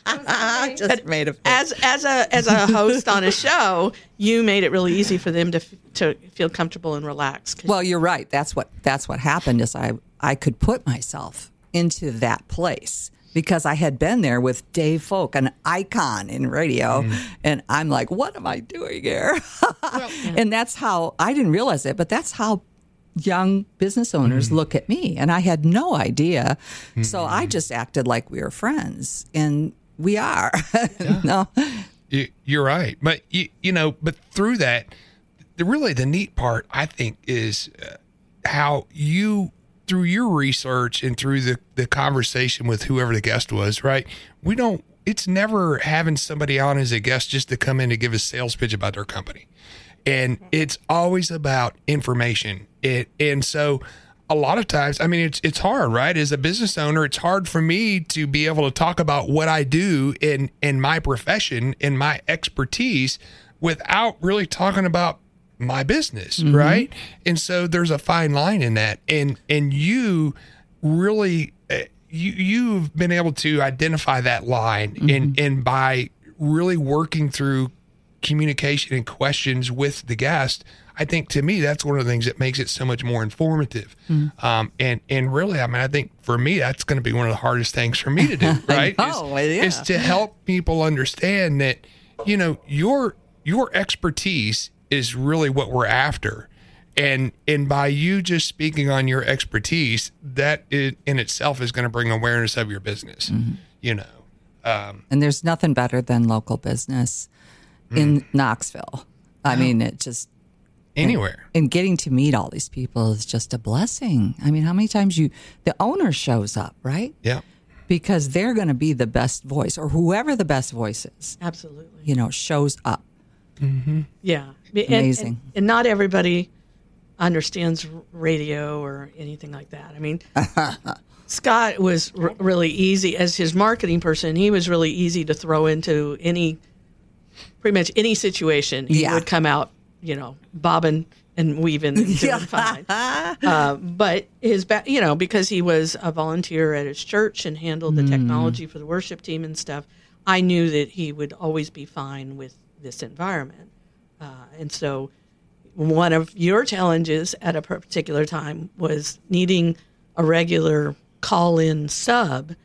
I just made a face. as as a as a host on a show, you made it really easy for them to f- to feel comfortable and relaxed. 'cause- Well, you're right. That's what that's what happened. Is I I could put myself into that place because I had been there with Dave Foulk, an icon in radio. Mm. And I'm like, what am I doing here? and that's how I didn't realize it, but that's how young business owners mm. look at me. And I had no idea. So mm-hmm. I just acted like we were friends. And we are. no. You, you're right, but you you know, but through that, the really the neat part I think is uh, how you through your research and through the the conversation with whoever the guest was, right? We don't. It's never having somebody on as a guest just to come in to give a sales pitch about their company, and it's always about information. It and so a lot of times, I mean, it's it's hard, right? As a business owner, it's hard for me to be able to talk about what I do in in my profession and my expertise without really talking about my business, right? And so there's a fine line in that, and and you really uh, you you've been able to identify that line, and and by really working through communication and questions with the guest i think to me that's one of the things that makes it so much more informative. Um, and and really i mean i think for me that's going to be one of the hardest things for me to do right? Know, is, yeah. is to help people understand that you know your your expertise is really what we're after and and by you just speaking on your expertise that i- in itself is going to bring awareness of your business mm-hmm. you know um, And there's nothing better than local business in mm-hmm. Knoxville. I mean, it just anywhere and getting to meet all these people is just a blessing. I mean, how many times you the owner shows up, right? yeah Because they're going to be the best voice or whoever the best voice is, Absolutely. you know, shows up. Mm-hmm. Yeah. And- Amazing. And, and not everybody understands radio or anything like that. I mean, Scott was r- really easy as his marketing person. He was really easy to throw into any, pretty much any situation. He Yeah. would come out, you know, bobbing and weaving and doing fine. Uh, but his, ba- you know, because he was a volunteer at his church and handled the technology for the worship team and stuff, I knew that he would always be fine with this environment. Uh, and so, one of your challenges at a particular time was needing a regular call in sub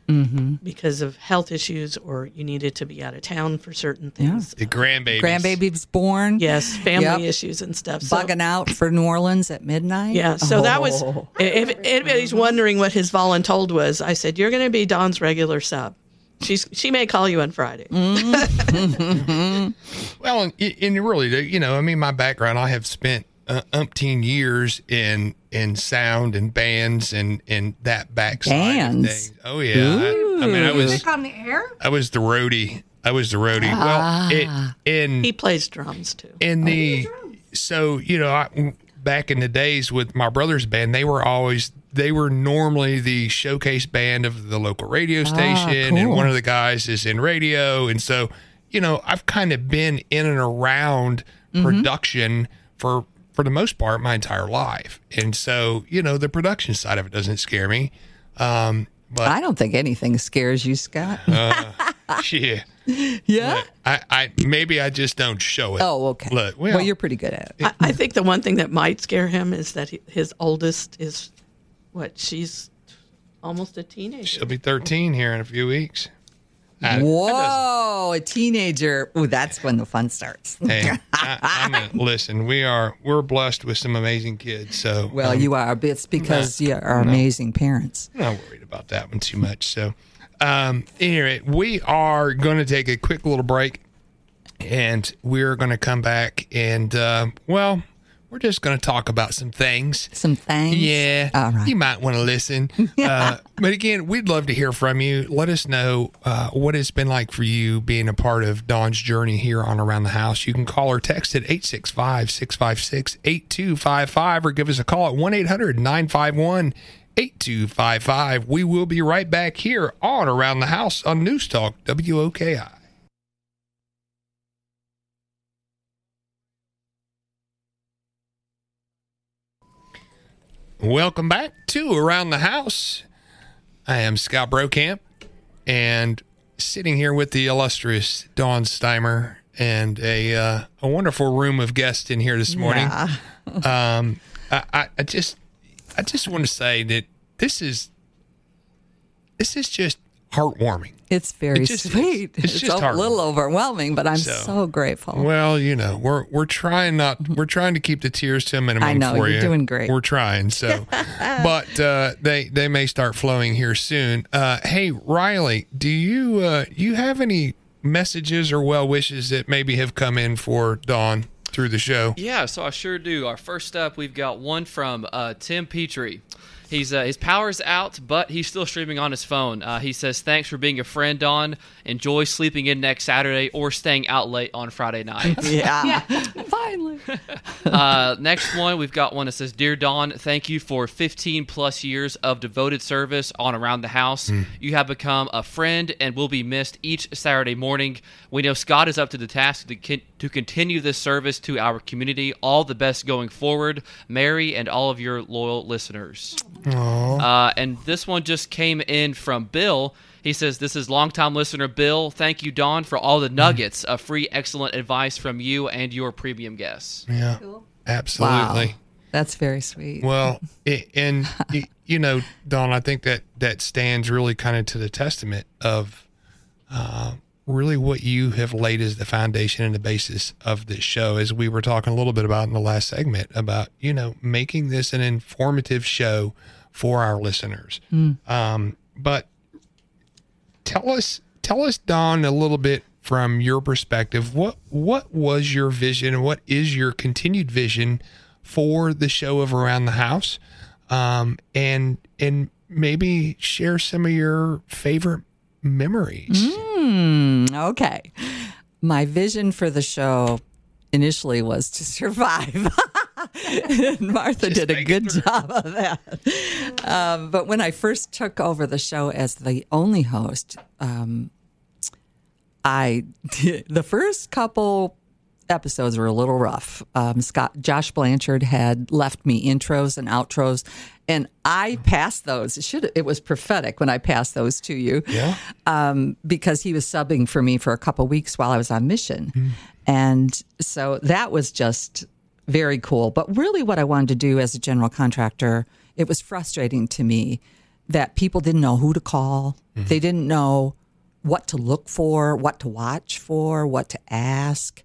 because of health issues or you needed to be out of town for certain things. the grandbaby. Grandbaby's born. Yes, family Yep. issues and stuff. So, Bugging out for New Orleans at midnight. yeah, so that was. Oh. If anybody's wondering what his voluntold was, I said you're going to be Dawn's regular sub. She's she may call you on Friday. Well, and, and really, you know, I mean, my background, I have spent uh, umpteen years in in sound and bands and and that backside Bands? of. Oh yeah, I, I mean, I was on the air. I was the roadie. I was the roadie. Ah. Well, it, in He plays drums too. in the so you know I, back in the days with my brother's band they were always they were normally the showcase band of the local radio station and Ah, cool. one of the guys is in radio and so you know i've kind of been in and around Mm-hmm. production for for the most part my entire life and so you know the production side of it doesn't scare me um but I don't think anything scares you, Scott. yeah yeah. I, I maybe i just don't show it Oh, okay. Look, well, well, you're pretty good at it. I, I think the one thing that might scare him is that he, his oldest is what she's almost a teenager. She'll be 13 here in a few weeks. I- Whoa, a teenager. Ooh, that's when the fun starts. Hey, I, I'm a, listen. We are we're blessed with some amazing kids. So Well, um, you are. but It's because you are amazing parents. I'm not worried about that one too much. So, um, anyway, we are going to take a quick little break, and we're going to come back and uh, well, we're just going to talk about some things. Some things. Yeah, All right. you might want to listen. uh, but again, we'd love to hear from you. Let us know uh, what it's been like for you being a part of Dawn's journey here on Around the House. You can call or text at 865 656 8255 or give us a call at 1 800 951 8255. We will be right back here on Around the House on News Talk WOKI. Welcome back to Around the House. I am Scott Brockamp, and sitting here with the illustrious Dawn Steimer and a uh, a wonderful room of guests in here this morning. um, I, I, I just I just want to say that this is this is just heartwarming. It's very It just sweet. It's It's, just a little overwhelming, but I'm So- so, grateful. Well, you know, we're we're trying not we're trying to keep the tears to a minimum I know, for you're you. doing great. We're trying. So, but uh, they they may start flowing here soon. Uh, hey, Riley, do you uh, you have any messages or well wishes that maybe have come in for Dawn through the show? Yeah, so I sure do. Our first up, we've got one from uh, Tim Petrie. He's uh, his power's out, but he's still streaming on his phone. Uh, he says, "Thanks for being a friend, Dawn. Enjoy sleeping in next Saturday or staying out late on Friday night." yeah. Finally. uh, next one, we've got one that says, "Dear Dawn, thank you for 15 plus years of devoted service on around the house. You have become a friend and will be missed each Saturday morning. We know Scott is up to the task to, con- to continue this service to our community. All the best going forward, Mary and all of your loyal listeners." Uh, and this one just came in from Bill. He says, This is longtime listener Bill. Thank you, Dawn, for all the nuggets of free, excellent advice from you and your premium guests. Yeah, absolutely. Wow. That's very sweet. Well, it, and y- you know, Dawn, I think that that stands really kind of to the testament of uh, really what you have laid as the foundation and the basis of this show, as we were talking a little bit about in the last segment about you know making this an informative show for our listeners. Um, but tell us, tell us, Dawn, a little bit from your perspective. What what was your vision, and what is your continued vision for the show of Around the House? Um, and and maybe share some of your favorite memories. Mm, okay. My vision for the show initially was to survive. and Martha did a good job of that. Um, but when I first took over the show as the only host, um, I the first couple episodes were a little rough. Um, Scott Josh Blanchard had left me intros and outros, and I passed those. It should it was prophetic when I passed those to you, Yeah. um, because he was subbing for me for a couple weeks while I was on mission, and so that was just very cool. But really, what I wanted to do as a general contractor, it was frustrating to me that people didn't know who to call. They didn't know what to look for, what to watch for, what to ask,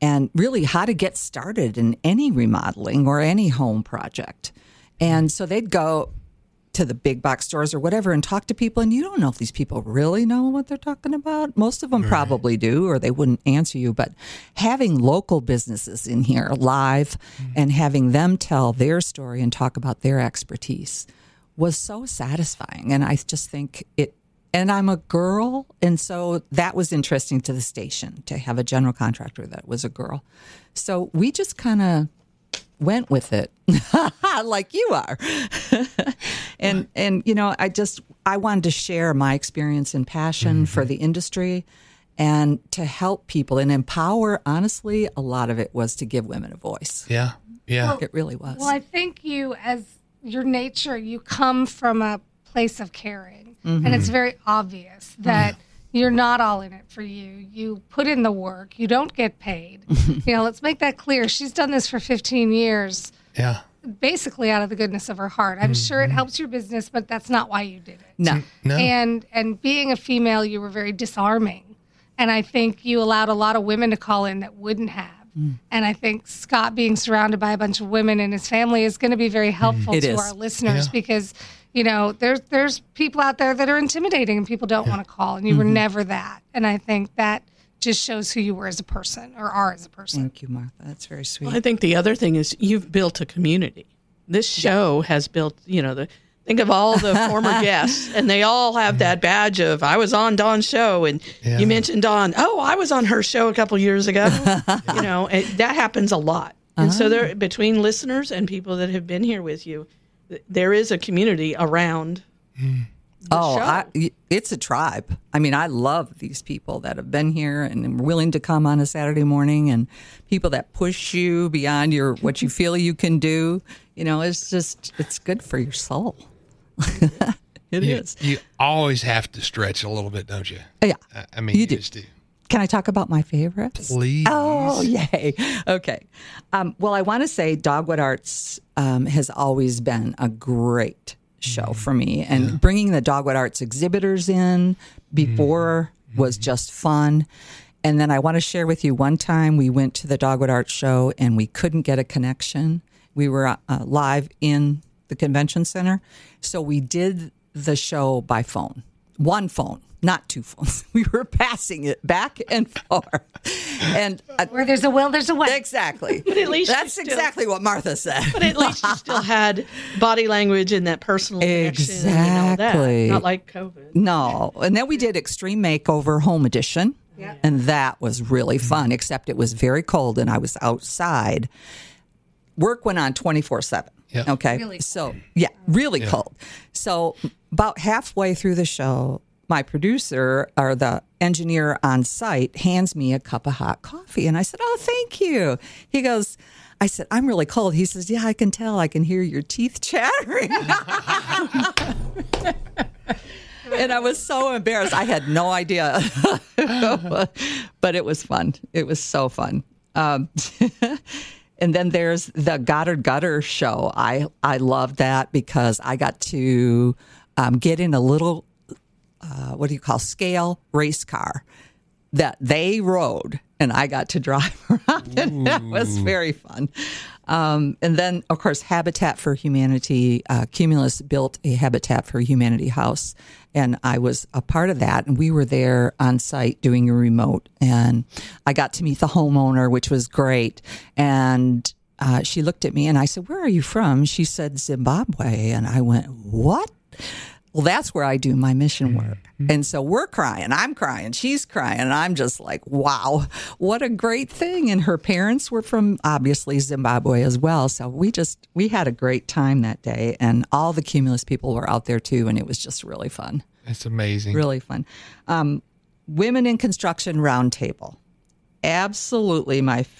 and really how to get started in any remodeling or any home project. And so they'd go to the big box stores or whatever and talk to people, and you don't know if these people really know what they're talking about. Most of them probably do, or they wouldn't answer you. But having local businesses in here live mm-hmm. and having them tell their story and talk about their expertise was so satisfying. And I just think it, and I'm a girl. And so that was interesting to the station to have a general contractor that was a girl. So we just kind of went with it like you are. and, and, you know, I just, I wanted to share my experience and passion for mm-hmm. the industry and to help people and empower. Honestly, a lot of it was to give women a voice. Yeah. Yeah. It really was. Well, I think you, as your nature, you come from a place of caring, and mm-hmm. it's very obvious that you're not all in it for you. You put in the work. You don't get paid. you know, let's make that clear. She's done this for 15 years, yeah. basically out of the goodness of her heart. I'm sure it helps your business, but that's not why you did it. no. No. And and being a female, you were very disarming, and I think you allowed a lot of women to call in that wouldn't have. Mm. And I think Scott being surrounded by a bunch of women and his family is going to be very helpful to is. our listeners Yeah. because you know there's there's people out there that are intimidating and people don't want to call, and you Mm-hmm. were never that. And I think that just shows who you were as a person or are as a person. Thank you, Martha. That's very sweet. I think the other thing is you've built a community. This show has built, you know, the think of all the former guests, and they all have that badge of I was on Dawn's show, and Yeah. you mentioned Dawn. Oh, I was on her show a couple years ago. you know, it, that happens a lot. And so there, between listeners and people that have been here with you, th- there is a community around. Hmm. Oh, show. I, it's a tribe. I mean, I love these people that have been here and are willing to come on a Saturday morning, and people that push you beyond your what you feel you can do. You know, it's just it's good for your soul. It You, is. you always have to stretch a little bit, don't you? Yeah. I, I mean, You you, do. just do. Can I talk about my favorites? Please. Oh, yay. Okay. Um, well, I want to say Dogwood Arts um, has always been a great show for me. And bringing the Dogwood Arts exhibitors in before was just fun. And then I want to share with you one time we went to the Dogwood Arts show and we couldn't get a connection. We were uh, live in the convention center. So we did the show by phone, one phone, not two phones. We were passing it back and forth. And uh, Where there's a will, there's a way. exactly. But at least you that's still- exactly what Martha said. But at least you still had body language and that personal connection and all Exactly. that. Not like COVID. No. And then we did Extreme Makeover Home Edition. Yeah. And that was really fun, except it was very cold and I was outside. Work went on 24 7. Yeah. Okay. Really cold. So, yeah, really cold. So, about halfway through the show, my producer or the engineer on site hands me a cup of hot coffee. And I said, Oh, thank you. He goes, I said, I'm really cold. He says, Yeah, I can tell. I can hear your teeth chattering. and I was so embarrassed. I had no idea, but it was fun. It was so fun. Um, and then there's the Goddard Gutter show. I I loved that because I got to um, get in a little uh, what do you call scale race car that they rode and I got to drive around and that was very fun. Um, and then of course Habitat for Humanity, uh, Cumulus built a Habitat for Humanity house and I was a part of that and we were there on site doing a remote and I got to meet the homeowner which was great and uh, she looked at me and I said, Where are you from? She said, Zimbabwe. And I went, What? Well, that's where I do my mission work. And so we're crying. I'm crying. She's crying. And I'm just like, wow, what a great thing. And her parents were from obviously Zimbabwe as well. So we just, we had a great time that day. And all the Cumulus people were out there too. And it was just really fun. That's amazing. Really fun. Um, Women in Construction Roundtable. Absolutely my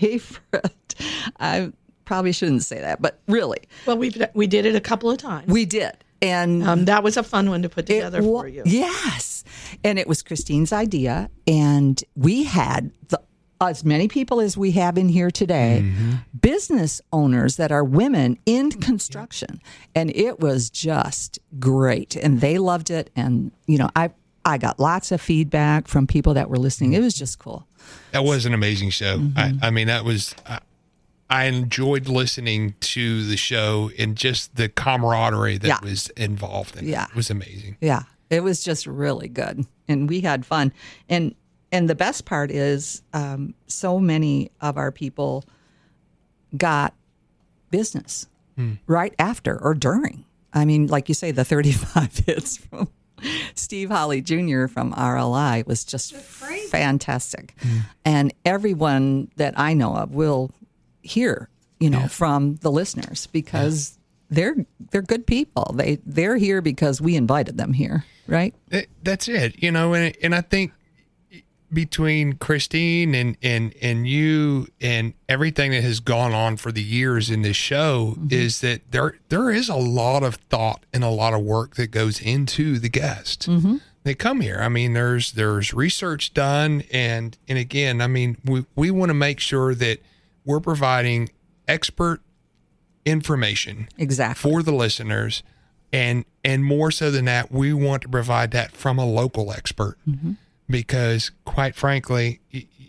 favorite. I probably shouldn't say that, but really, Well, we we did it a couple of times. we did. And um, that was a fun one to put together wa- for you. Yes. And it was Christine's idea. And we had the, as many people as we have in here today, Mm-hmm. business owners that are women in construction. And it was just great. And they loved it. And, you know, I, I got lots of feedback from people that were listening. It was just cool. That was an amazing show. I, I mean, that was. I, I enjoyed listening to the show and just the camaraderie that Yeah. was involved in Yeah. it was amazing. Yeah, it was just really good, and we had fun. and And the best part is, um, so many of our people got business right after or during. I mean, like you say, the thirty-five hits from Steve Holly Jr. from RLI was just fantastic, and everyone that I know of will hear, you know, from the listeners because. They're they're good people. They they're here because we invited them here, right? That- that's it, you know, and and I think between Christine and and and you and everything that has gone on for the years in this show mm-hmm. is that there there is a lot of thought and a lot of work that goes into the guests. Mm-hmm. They come here. I mean, there's there's research done, and and again, I mean, we we want to make sure that we're providing expert information Exactly. for the listeners and and more so than that we want to provide that from a local expert because quite frankly y- y-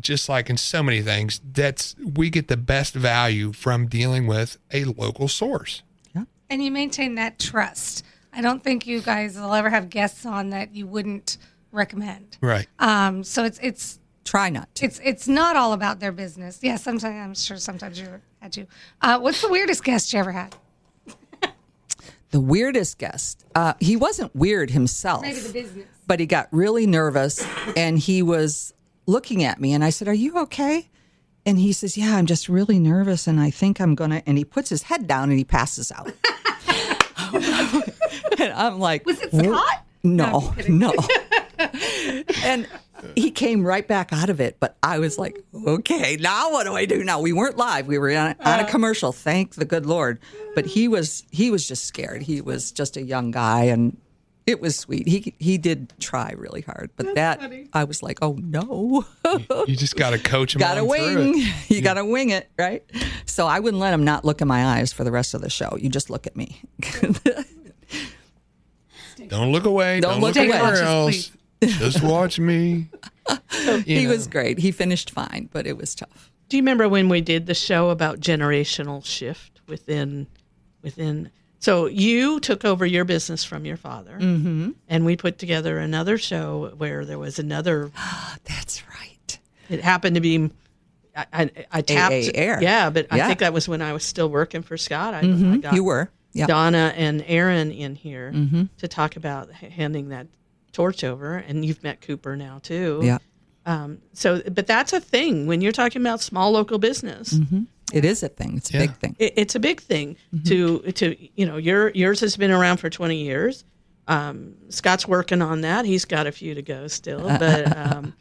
just like in so many things that's we get the best value from dealing with a local source yeah. And you maintain that trust. I don't think you guys will ever have guests on that you wouldn't recommend. right Um, so it's it's Try not to. it's it's not all about their business. Yeah, sometimes I'm sure sometimes you had to. Uh, what's the weirdest guest you ever had? The weirdest guest. Uh, he wasn't weird himself, Maybe the business. but he got really nervous and he was looking at me. And I said, Are you okay? And he says, Yeah, I'm just really nervous and I think I'm going to. And he puts his head down and he passes out. and I'm like, Was it Scott? No, no. and he came right back out of it, but I was like, okay, now what do I do now? We weren't live; we were on, on a commercial. Thank the good Lord. But he was he was just scared. He was just a young guy, and It was sweet. He he did try really hard, but that I was like, oh no, You just got to coach them. got to wing. it. You got to wing it, right? So I wouldn't let him not look in my eyes for the rest of the show. You just look at me. Don't look away. Don't Don't, look look, away. anywhere Watches, else. Just watch me. he know. was great. He finished fine, but it was tough. Do you remember when we did the show about generational shift within within? So you took over your business from your father, mm-hmm. and we put together another show where there was another. That's right. It happened to be. I, I, I tapped. AA Air. Yeah, but I think that was when I was still working for Scott. I, I got You were. Yeah. Donna and Aaron in here to talk about handing that torch over, and you've met Cooper now too. Yeah. Um, so, but that's a thing when you're talking about small local business. It is a thing. It's a Yeah. big thing. It, it's a big thing to to you know your yours has been around for 20 years. Um, Scott's working on that. He's got a few to go still, but um,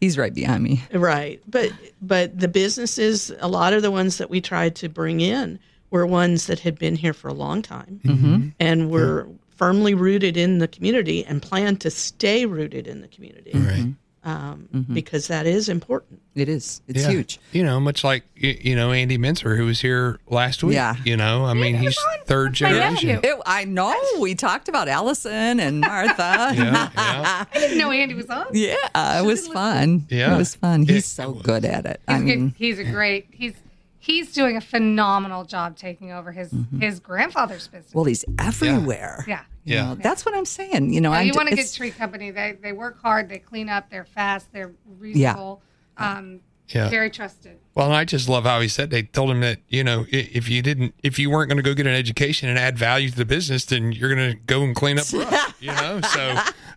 He's right behind me. right. But but the businesses, a lot of the ones that we tried to bring in were ones that had been here for a long time and were firmly rooted in the community and plan to stay rooted in the community Right. um, because that is important. It is. It's Yeah. huge. You know, much like you know Andy Mincer, who was here last week. Yeah. You know, I mean, he's third generation. nephew. It, I know. We talked about Allison and Martha. Yeah, yeah. I didn't know Andy was on. Yeah, it was fun. Yeah. It was fun. It- He's so good at it. I mean, good. he's a great. He's he's doing a phenomenal job taking over his his grandfather's business. well, he's everywhere. yeah. You Yeah. that's what I'm saying. You know, Yeah, you want a good tree company. They they work hard. They clean up. They're fast. They're reasonable. Um, Yeah. Very trusted. Well, and I just love how he said they told him that you know if you didn't if you weren't going to go get an education and add value to the business, then you're going to go and clean up brush. you know, so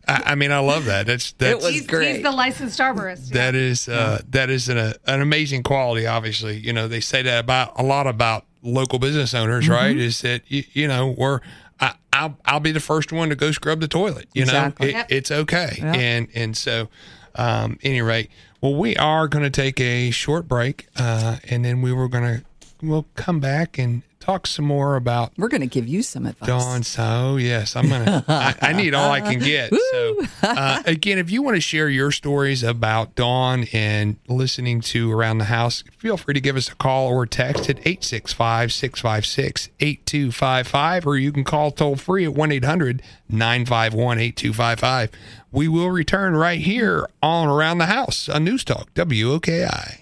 I, I mean, I love that. That's that's was He's, great. he's the licensed arborist. yeah. that is uh, that is an, uh, an amazing quality. Obviously, you know they say that about a lot about local business owners, Mm-hmm. right? Is that you, you know we're I, I'll I'll be the first one to go scrub the toilet. You Exactly. know, it, Yep. it's okay, and and so um, any rate, well, we are going to take a short break, uh, and then we were going to we'll come back and talk some more about We're going to give you some advice. Dawn. So yes, I'm gonna. I, I need all I can get. So uh, again, if you want to share your stories about Dawn and listening to Around the House, feel free to give us a call or text at 865-656-8255, or you can call toll free at 1-800-951-8255. We will return right here on Around the House on News Talk WOKI.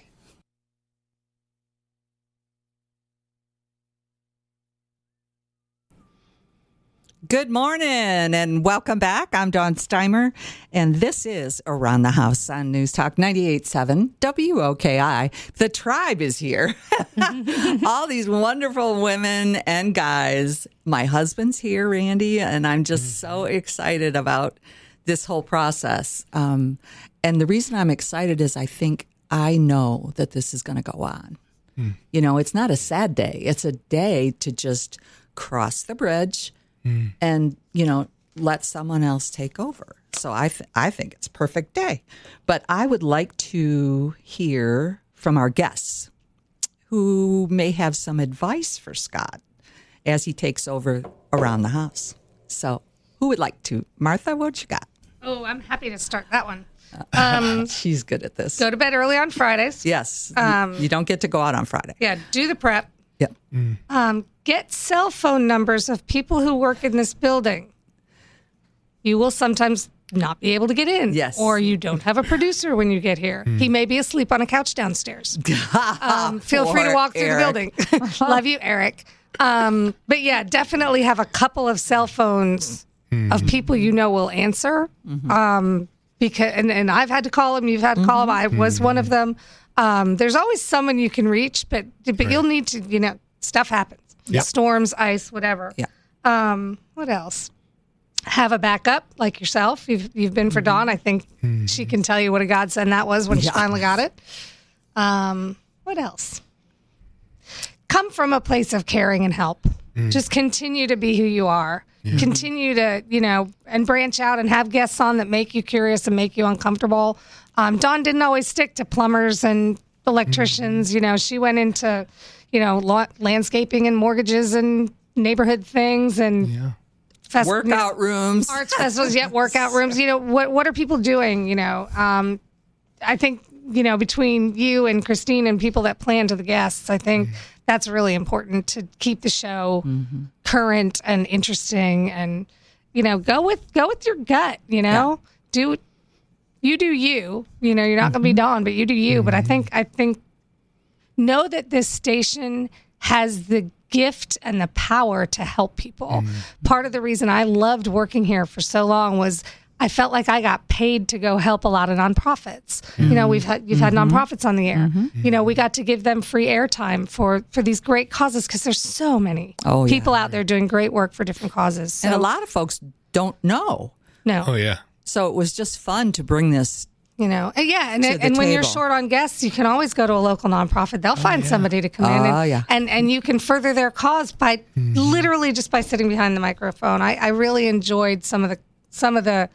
Good morning and welcome back. I'm Dawn Steimer, and this is Around the House on News Talk 98.7 WOKI. The tribe is here. All these wonderful women and guys. My husband's here, Randy, and I'm just so excited about this whole process. Um, and the reason I'm excited is I think I know that this is going to go on. You know, it's not a sad day, it's a day to just cross the bridge and you know let someone else take over. So i th- i think it's a perfect day. But i would like to hear from our guests who may have some advice for scott as he takes over around the house. So who would like to? Martha what you got Oh, I'm happy to start that one. Um, she's good at this go to bed early on Fridays. yes you- you, don't get to go out on friday Yeah, do the prep. yeah Um, get cell phone numbers of people who work in this building. You will sometimes not be able to get in. Yes. Or you don't have a producer when you get here. He may be asleep on a couch downstairs. Um, feel free to Poor walk through Eric. the building. Love you, Eric. Um, but yeah, definitely have a couple of cell phones of people you know will answer. Um, because and, and I've had to call them. You've had to call them. I was one of them. Um, there's always someone you can reach, but but you'll need to. You know, stuff happens. Yep. Storms, ice, whatever. Yeah. Um, what else? Have a backup like yourself. You've you've been for Dawn. I think she can tell you what a godsend that was when she finally got it. Um, what else? Come from a place of caring and help. Just continue to be who you are. Continue to, you know, and branch out and have guests on that make you curious and make you uncomfortable. Um, Dawn didn't always stick to plumbers and electricians. You know, she went into, you know, la- landscaping and mortgages and neighborhood things and Yeah. fest- Workout rooms. arts festivals, yet workout rooms. You know, what what are people doing? You know, um, I think you know between you and Christine and people that plan to the guests, I think that's really important to keep the show mm-hmm. current and interesting, and you know, go with go with your gut. You know, do you do you. You know, you're not going to be mm-hmm. Dawn, but you do you. But I mm-hmm. think I think know that this station has the gift and the power to help people. Part of the reason I loved working here for so long was I felt like I got paid to go help a lot of nonprofits. You know, we've had you've had mm-hmm. nonprofits on the air. Mm-hmm. You know, we got to give them free airtime for for these great causes because there's so many Oh, yeah. people out there doing great work for different causes. So, and a lot of folks don't know. no, Oh yeah. So it was just fun to bring this. You know, and yeah, and, To the and when you're short on guests, you can always go to a local nonprofit. They'll oh, find somebody to come in, oh, and, Oh, yeah. and and you can further their cause by mm-hmm. literally just by sitting behind the microphone. I, I really enjoyed some of the some of the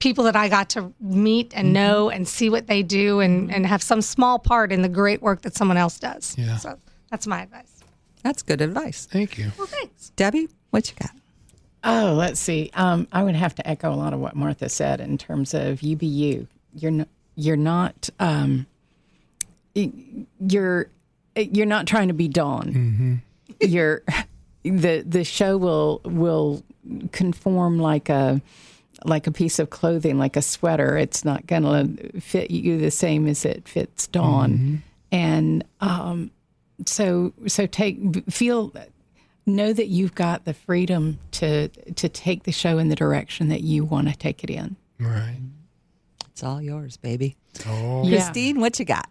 people that I got to meet and know and see what they do and and have some small part in the great work that someone else does. Yeah. So that's my advice. That's good advice. Thank you. Well, thanks. Debbie, what you got? Oh, let's see. Um, I would have to echo a lot of what Martha said in terms of you be you. You're not. You're not. Um, you're. You're not trying to be Dawn. You're. The the show will will conform like a like a piece of clothing, like a sweater. It's not going to fit you the same as it fits Dawn. And um, so so take feel know that you've got the freedom to to take the show in the direction that you want to take it in. Right. It's all yours, baby. Oh. Christine, what you got?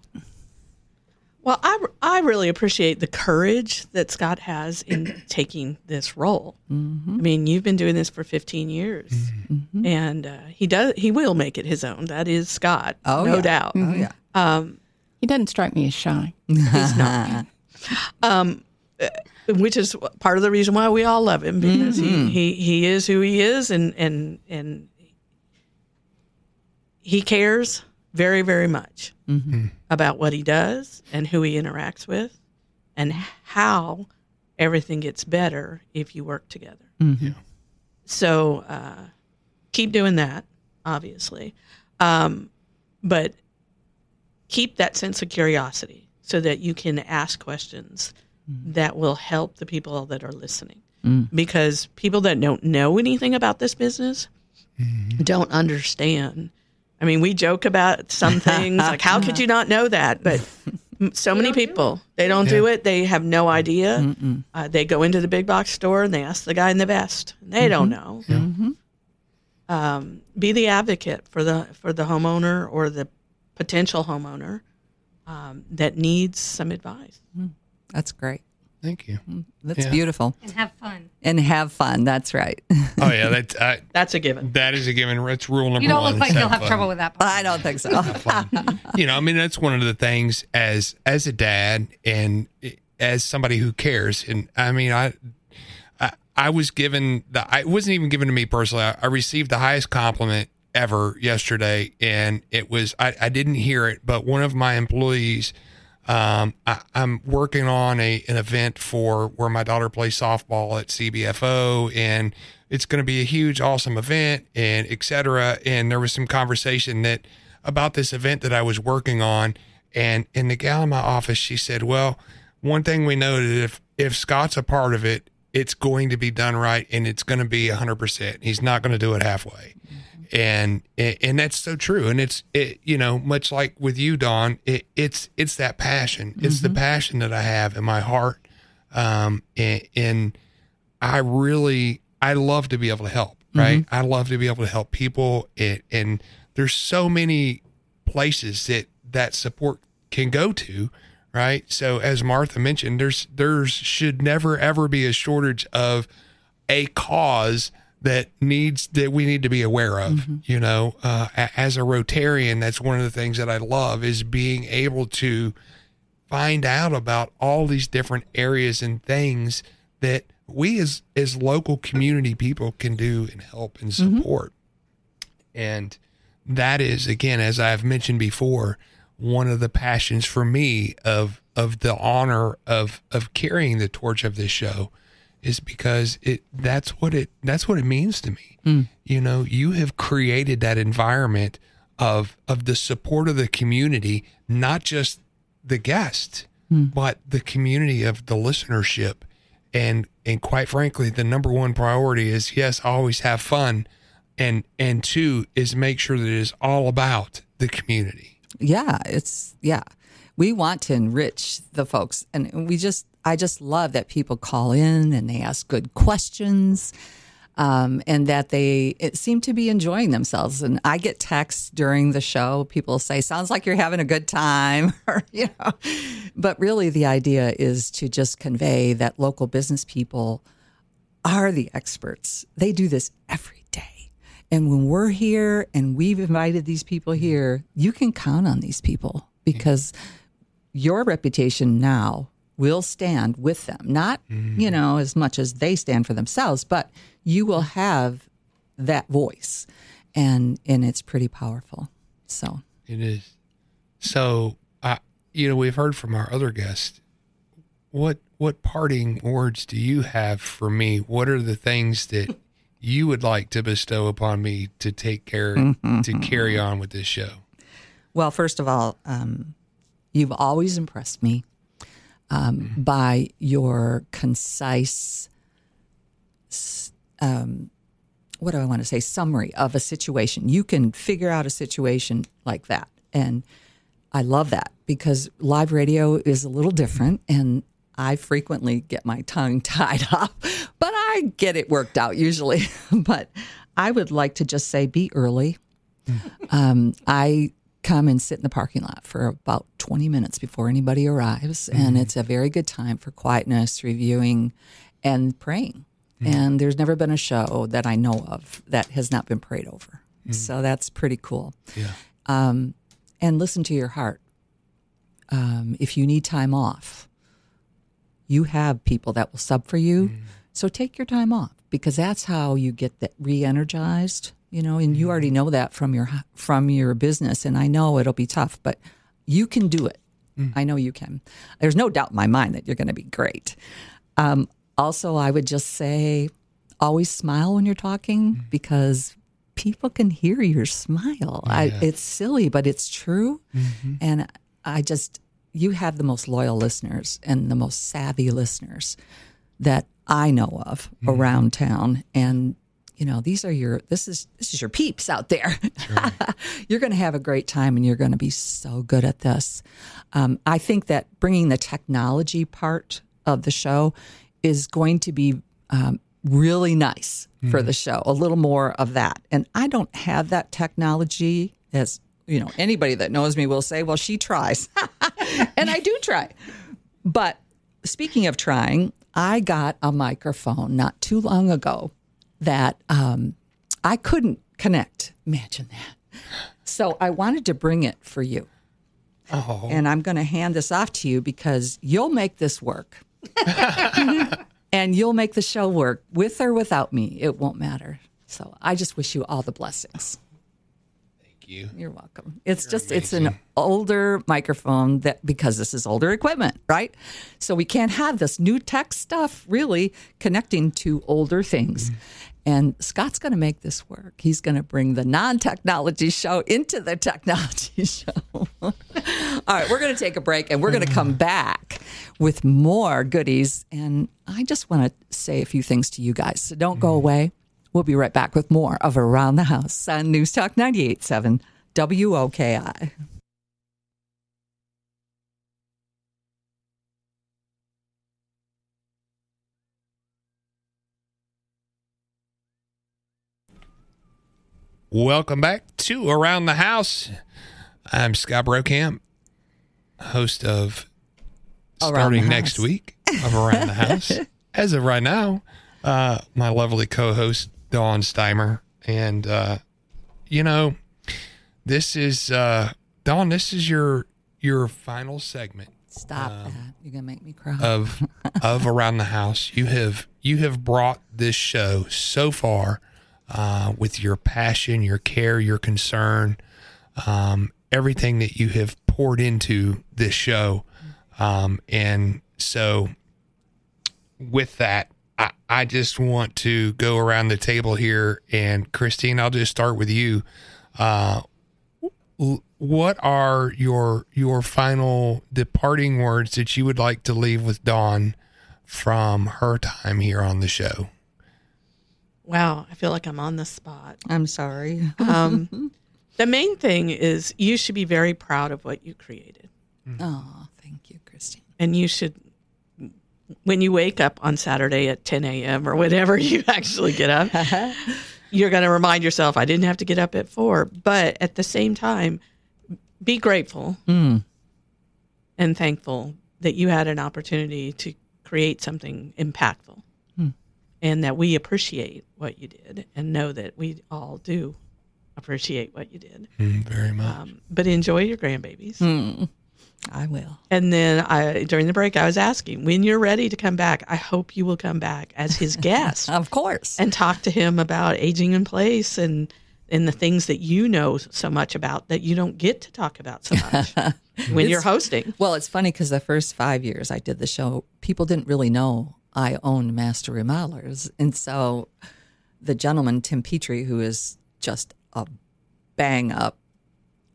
Well, I, I really appreciate the courage that Scott has in taking this role. Mm-hmm. I mean, you've been doing this for 15 years, and uh, he does he will make it his own. That is Scott, Oh, no yeah. doubt. Oh yeah. He doesn't strike me as shy. He's not. um, uh, which is part of the reason why we all love him because he, he he is who he is, and and and he cares very very much mm-hmm. about what he does and who he interacts with, and how everything gets better if you work together. Mm-hmm. So uh, keep doing that, obviously, um, but keep that sense of curiosity so that you can ask questions mm-hmm. that will help the people that are listening. Mm. Because people that don't know anything about this business don't understand. I mean, we joke about some things like, how could you not know that? But so many people, they don't do it. They have no idea. Uh, they go into the big box store and they ask the guy in the vest. They don't know. Um, be the advocate for the for the homeowner or the potential homeowner um, that needs some advice. That's great. Thank you. Mm, that's Yeah. beautiful. And have fun. And have fun. That's right. Oh yeah. That I, That's a given. that is a given. That's rule number one. You don't one. look like Have you'll have fun. trouble with that. part. I don't think so. you know, I mean, that's one of the things as as a dad and as somebody who cares. And I mean, I I, I was given the I it wasn't even given to me personally. I, I received the highest compliment ever yesterday, and it was I, I didn't hear it, but one of my employees. Um, I, I'm working on a an event for where my daughter plays softball at CBFO, and it's going to be a huge, awesome event, and et cetera. And there was some conversation that about this event that I was working on, and in the gal in my office, she said, "Well, one thing we know is if if Scott's a part of it, it's going to be done right, and it's going to be 100. percent He's not going to do it halfway." And and that's so true. And it's it you know much like with you Dawn it, it's it's that passion. It's the passion that I have in my heart. Um and, and I really I love to be able to help right? I love to be able to help people. And, and there's so many places that that support can go to right? So as Martha mentioned there's there's should never ever be a shortage of a cause that needs that we need to be aware of you know? Uh, as a rotarian that's one of the things that i love is being able to find out about all these different areas and things that we as as local community people can do and help and support. And that is again as i've mentioned before one of the passions for me of of the honor of of carrying the torch of this show is because it that's what it that's what it means to me. Hmm. You know, you have created that environment of of the support of the community, not just the guest, hmm. but the community of the listenership. And and quite frankly, the number one priority is yes, always have fun, and and two is make sure that it is all about the community. yeah it's yeah we want to enrich the folks and we just i just love that people call in and they ask good questions um, and that they it seem to be enjoying themselves and i get texts during the show people say sounds like you're having a good time you know but really the idea is to just convey that local business people are the experts. They do this every day. And when we're here and we've invited these people here, you can count on these people because your reputation now will stand with them. Not, you know, as much as they stand for themselves, but you will have that voice. And and it's pretty powerful. So It is. So, I, you know, we've heard from our other guests. What what parting words do you have for me? What are the things that you would like to bestow upon me to take care to carry on with this show? Well, first of all, um, you've always impressed me um, by your concise, um, what do I want to say, summary of a situation. You can figure out a situation like that. And I love that because live radio is a little different. And I frequently get my tongue tied up, but I get it worked out usually. but I would like to just say be early. Um, I come and sit in the parking lot for about 20 minutes before anybody arrives. And it's a very good time for quietness, reviewing, and praying. And there's never been a show that I know of that has not been prayed over. So that's pretty cool. Yeah. Um, and listen to your heart. Um, if you need time off, you have people that will sub for you. So take your time off because that's how you get that re-energized, you know, and you mm-hmm. already know that from your from your business and I know it'll be tough, but you can do it. Mm. I know you can. There's no doubt in my mind that you're going to be great. Um, also, I would just say always smile when you're talking mm-hmm. because people can hear your smile. I, it's silly, but it's true. Mm-hmm. And I just, you have the most loyal listeners and the most savvy listeners that I know of around town. And you know, these are your this is this is your peeps out there. you're going to have a great time, and you're going to be so good at this. Um, I think that bringing the technology part of the show is going to be um, really nice for the show. A little more of that, and I don't have that technology as you know. Anybody that knows me will say, "Well, she tries," and I do try. But speaking of trying, I got a microphone not too long ago that um, I couldn't connect. Imagine that. So I wanted to bring it for you. Oh, And I'm going to hand this off to you because you'll make this work. and you'll make the show work with or without me. It won't matter. So I just wish you all the blessings. thank you. You're welcome. It's just it's an older microphone that because this is older equipment, right? So we can't have this new tech stuff really connecting to older things. And Scott's going to make this work. He's going to bring the non-technology show into the technology show. All right, we're going to take a break and we're going to come back with more goodies. And I just want to say a few things to you guys. So don't go away. We'll be right back with more of Around the House on News Talk 98.7 WOKI. Welcome back to Around the House. I'm Scott Brockamp, host of Around starting next week of Around the House. As of right now, uh, my lovely co-host Dawn Steimer, and uh, you know, this is uh, Dawn. This is your your final segment Stop that. You're going to make me cry. of of around the house. You have you have brought this show so far uh, with your passion, your care, your concern, um, everything that you have poured into this show, um, and so with that, I, I just want to go around the table here, and Christine, I'll just start with you. Uh, what are your your final departing words that you would like to leave with Dawn from her time here on the show? Wow, I feel like I'm on the spot. I'm sorry. Um, the main thing is you should be very proud of what you created. Oh, thank you, Christine. And you should, when you wake up on Saturday at 10 a.m. or whenever you actually get up, you're going to remind yourself, I didn't have to get up at four. But at the same time, be grateful Mm. and thankful that you had an opportunity to create something impactful and that we appreciate what you did and know that we all do appreciate what you did. Mm, very much. Um, but enjoy your grandbabies. Mm. I will. And then I, during the break, I was asking, when you're ready to come back, I hope you will come back as his guest Of course. and talk to him about aging in place and and the things that you know so much about that you don't get to talk about so much when you're hosting. Well, it's funny because the first five years I did the show, people didn't really know I own Master Remodelers. And so the gentleman, Tim Petrie, who is just a bang up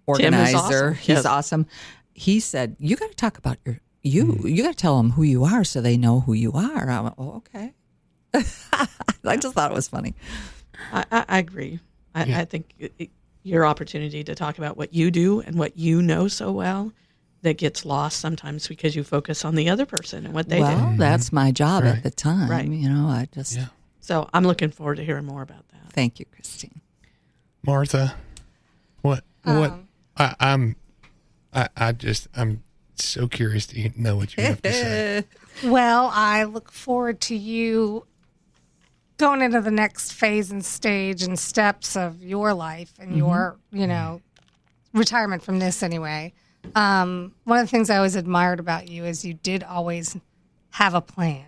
organizer, awesome. he's Yes. awesome. He said, You got to talk about your, you, hmm. you got to tell them who you are so they know who you are. I went, Oh, okay. I just thought it was funny. I, I, I agree. I, I think it, it- your opportunity to talk about what you do and what you know so well that gets lost sometimes because you focus on the other person and what they well, do. Well, that's my job Right. at the time. Right. You know, I just, Yeah. So I'm looking forward to hearing more about that. thank you, Christine. Martha, what what um, I, I'm I, I just I'm so curious to know what you have to say. Well, I look forward to you going into the next phase and stage and steps of your life and mm-hmm. your, you know, retirement from this anyway. Um, one of the things I always admired about you is you did always have a plan.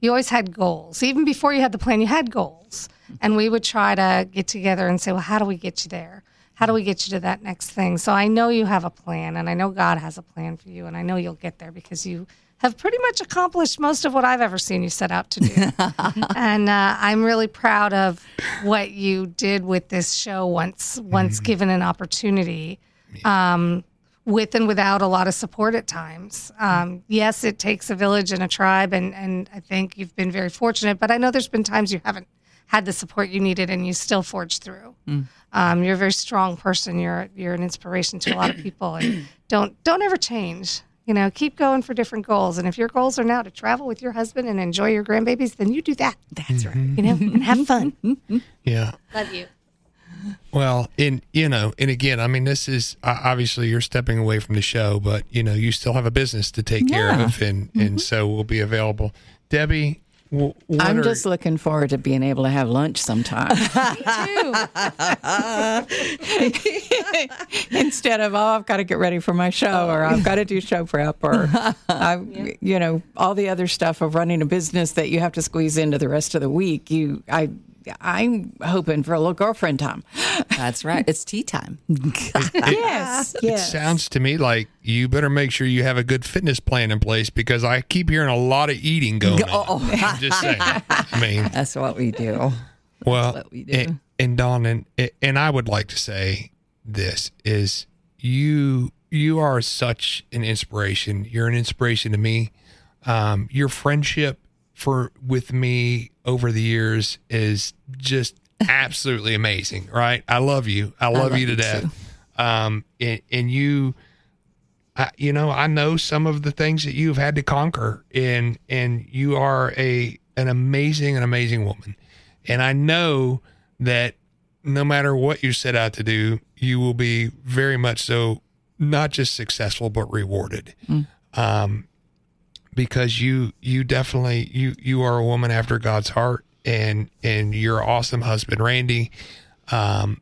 You always had goals. Even before you had the plan, you had goals. And we would try to get together and say, well, how do we get you there? How do we get you to that next thing? So I know you have a plan, and I know God has a plan for you, and I know you'll get there because you have pretty much accomplished most of what I've ever seen you set out to do. and uh, I'm really proud of what you did with this show once once given an opportunity. Um, with and without a lot of support at times. Um, yes, it takes a village and a tribe, and, and I think you've been very fortunate, but I know there's been times you haven't had the support you needed and you still forged through. Um, you're a very strong person. You're you're an inspiration to a lot of people, and don't don't ever change. You know, keep going for different goals. And if your goals are now to travel with your husband and enjoy your grandbabies, then you do that. That's right. You know, and have fun. Yeah. Love you. Well, and you know, and again, I mean, this is uh, obviously you're stepping away from the show, but you know, you still have a business to take care of, and and so we'll be available. Debbie, what I'm are- just looking forward to being able to have lunch sometime. Instead of oh I've got to get ready for my show or I've got to do show prep or I you know all the other stuff of running a business that you have to squeeze into the rest of the week. You I I'm hoping for a little girlfriend time. That's right. It's tea time. Yes, It sounds to me like you better make sure you have a good fitness plan in place because I keep hearing a lot of eating going on. I'm just saying. I mean, That's what we do. well, what we do. And, and Dawn, and, and I would like to say this is you you are such an inspiration. You're an inspiration to me. Um, your friendship for with me over the years is just absolutely amazing. Right? I love you. I love, love you to death. Um, and, and you. I, you know, I know some of the things that you've had to conquer, and and you are a an amazing, an amazing woman, and I know that no matter what you set out to do, you will be very much so not just successful but rewarded, um, because you you definitely you you are a woman after God's heart, and and your awesome husband Randy, um,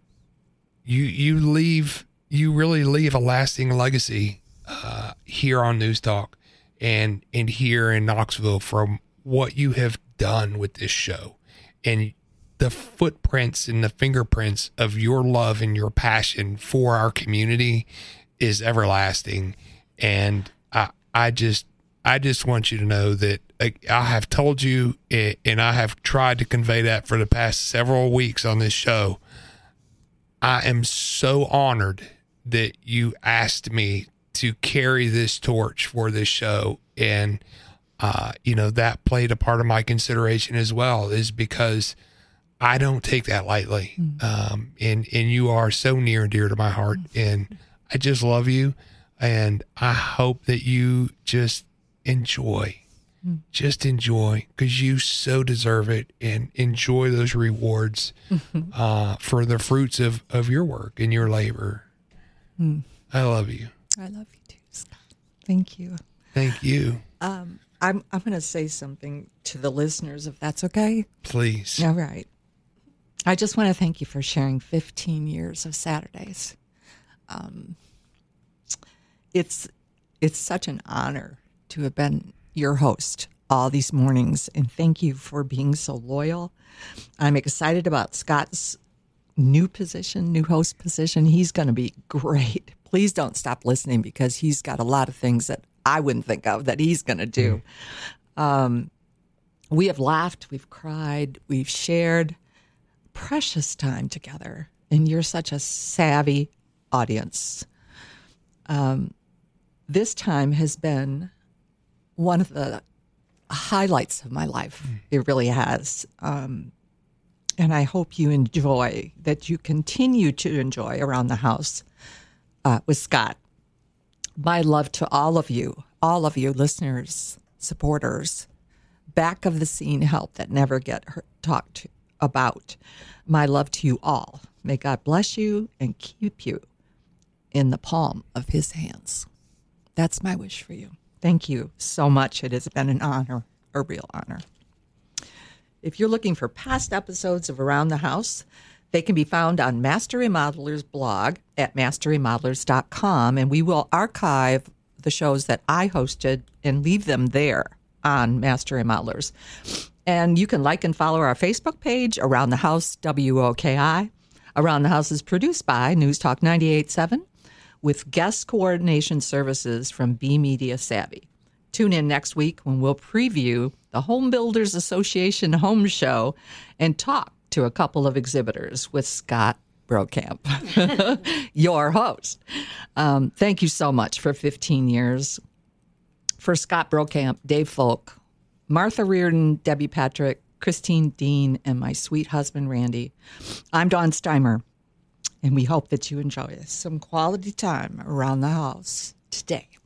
you you leave you really leave a lasting legacy uh, here on News Talk and and here in Knoxville from what you have done with this show and the footprints and the fingerprints of your love and your passion for our community is everlasting. And I I just I just want you to know that I, have told you, eh, and I have tried to convey that for the past several weeks on this show. I am so honored that you asked me to carry this torch for this show. And, uh, you know, that played a part of my consideration as well, is because I don't take that lightly. Um, and, and you are so near and dear to my heart. And I just love you. And I hope that you just enjoy, just enjoy, because you so deserve it and enjoy those rewards uh, for the fruits of, of your work and your labor. I love you. I love you too, Scott. Thank you. Thank you. I'm I'm going to say something to the listeners, if that's okay. Please. All right. I just want to thank you for sharing 15 years of Saturdays. Um, it's it's such an honor to have been your host all these mornings, and thank you for being so loyal. I'm excited about Scott's new position, new host position. He's going to be great. Please don't stop listening because he's got a lot of things that I wouldn't think of that he's going to do. Um, we have laughed, we've cried, we've shared precious time together, and you're such a savvy audience. Um, this time has been one of the highlights of my life. It really has. Um, and I hope you enjoy that you continue to enjoy around the house uh, with Scott. My love to all of you, all of you listeners, supporters, back of the scene help that never get talked about. My love to you all. May God bless you and keep you in the palm of his hands. That's my wish for you. Thank you so much. It has been an honor, a real honor. If you're looking for past episodes of Around the House, they can be found on Master Remodeler's blog at masterremodelers.com, and we will archive the shows that I hosted and leave them there on Master Remodelers. And you can like and follow our Facebook page, Around the House WOKI. Around the House is produced by News Talk 98.7 with guest coordination services from B Media Savvy. Tune in next week when we'll preview the Home Builders Association Home Show and talk to a couple of exhibitors with Scott Brockamp, your host. Um, thank you so much for 15 years. For Scott Brockamp, Dave Foulk, Martha Riordan, Debbie Patrick, Christine Dean, and my sweet husband, Randy, I'm Dawn Steimer, and we hope that you enjoy some quality time around the house today.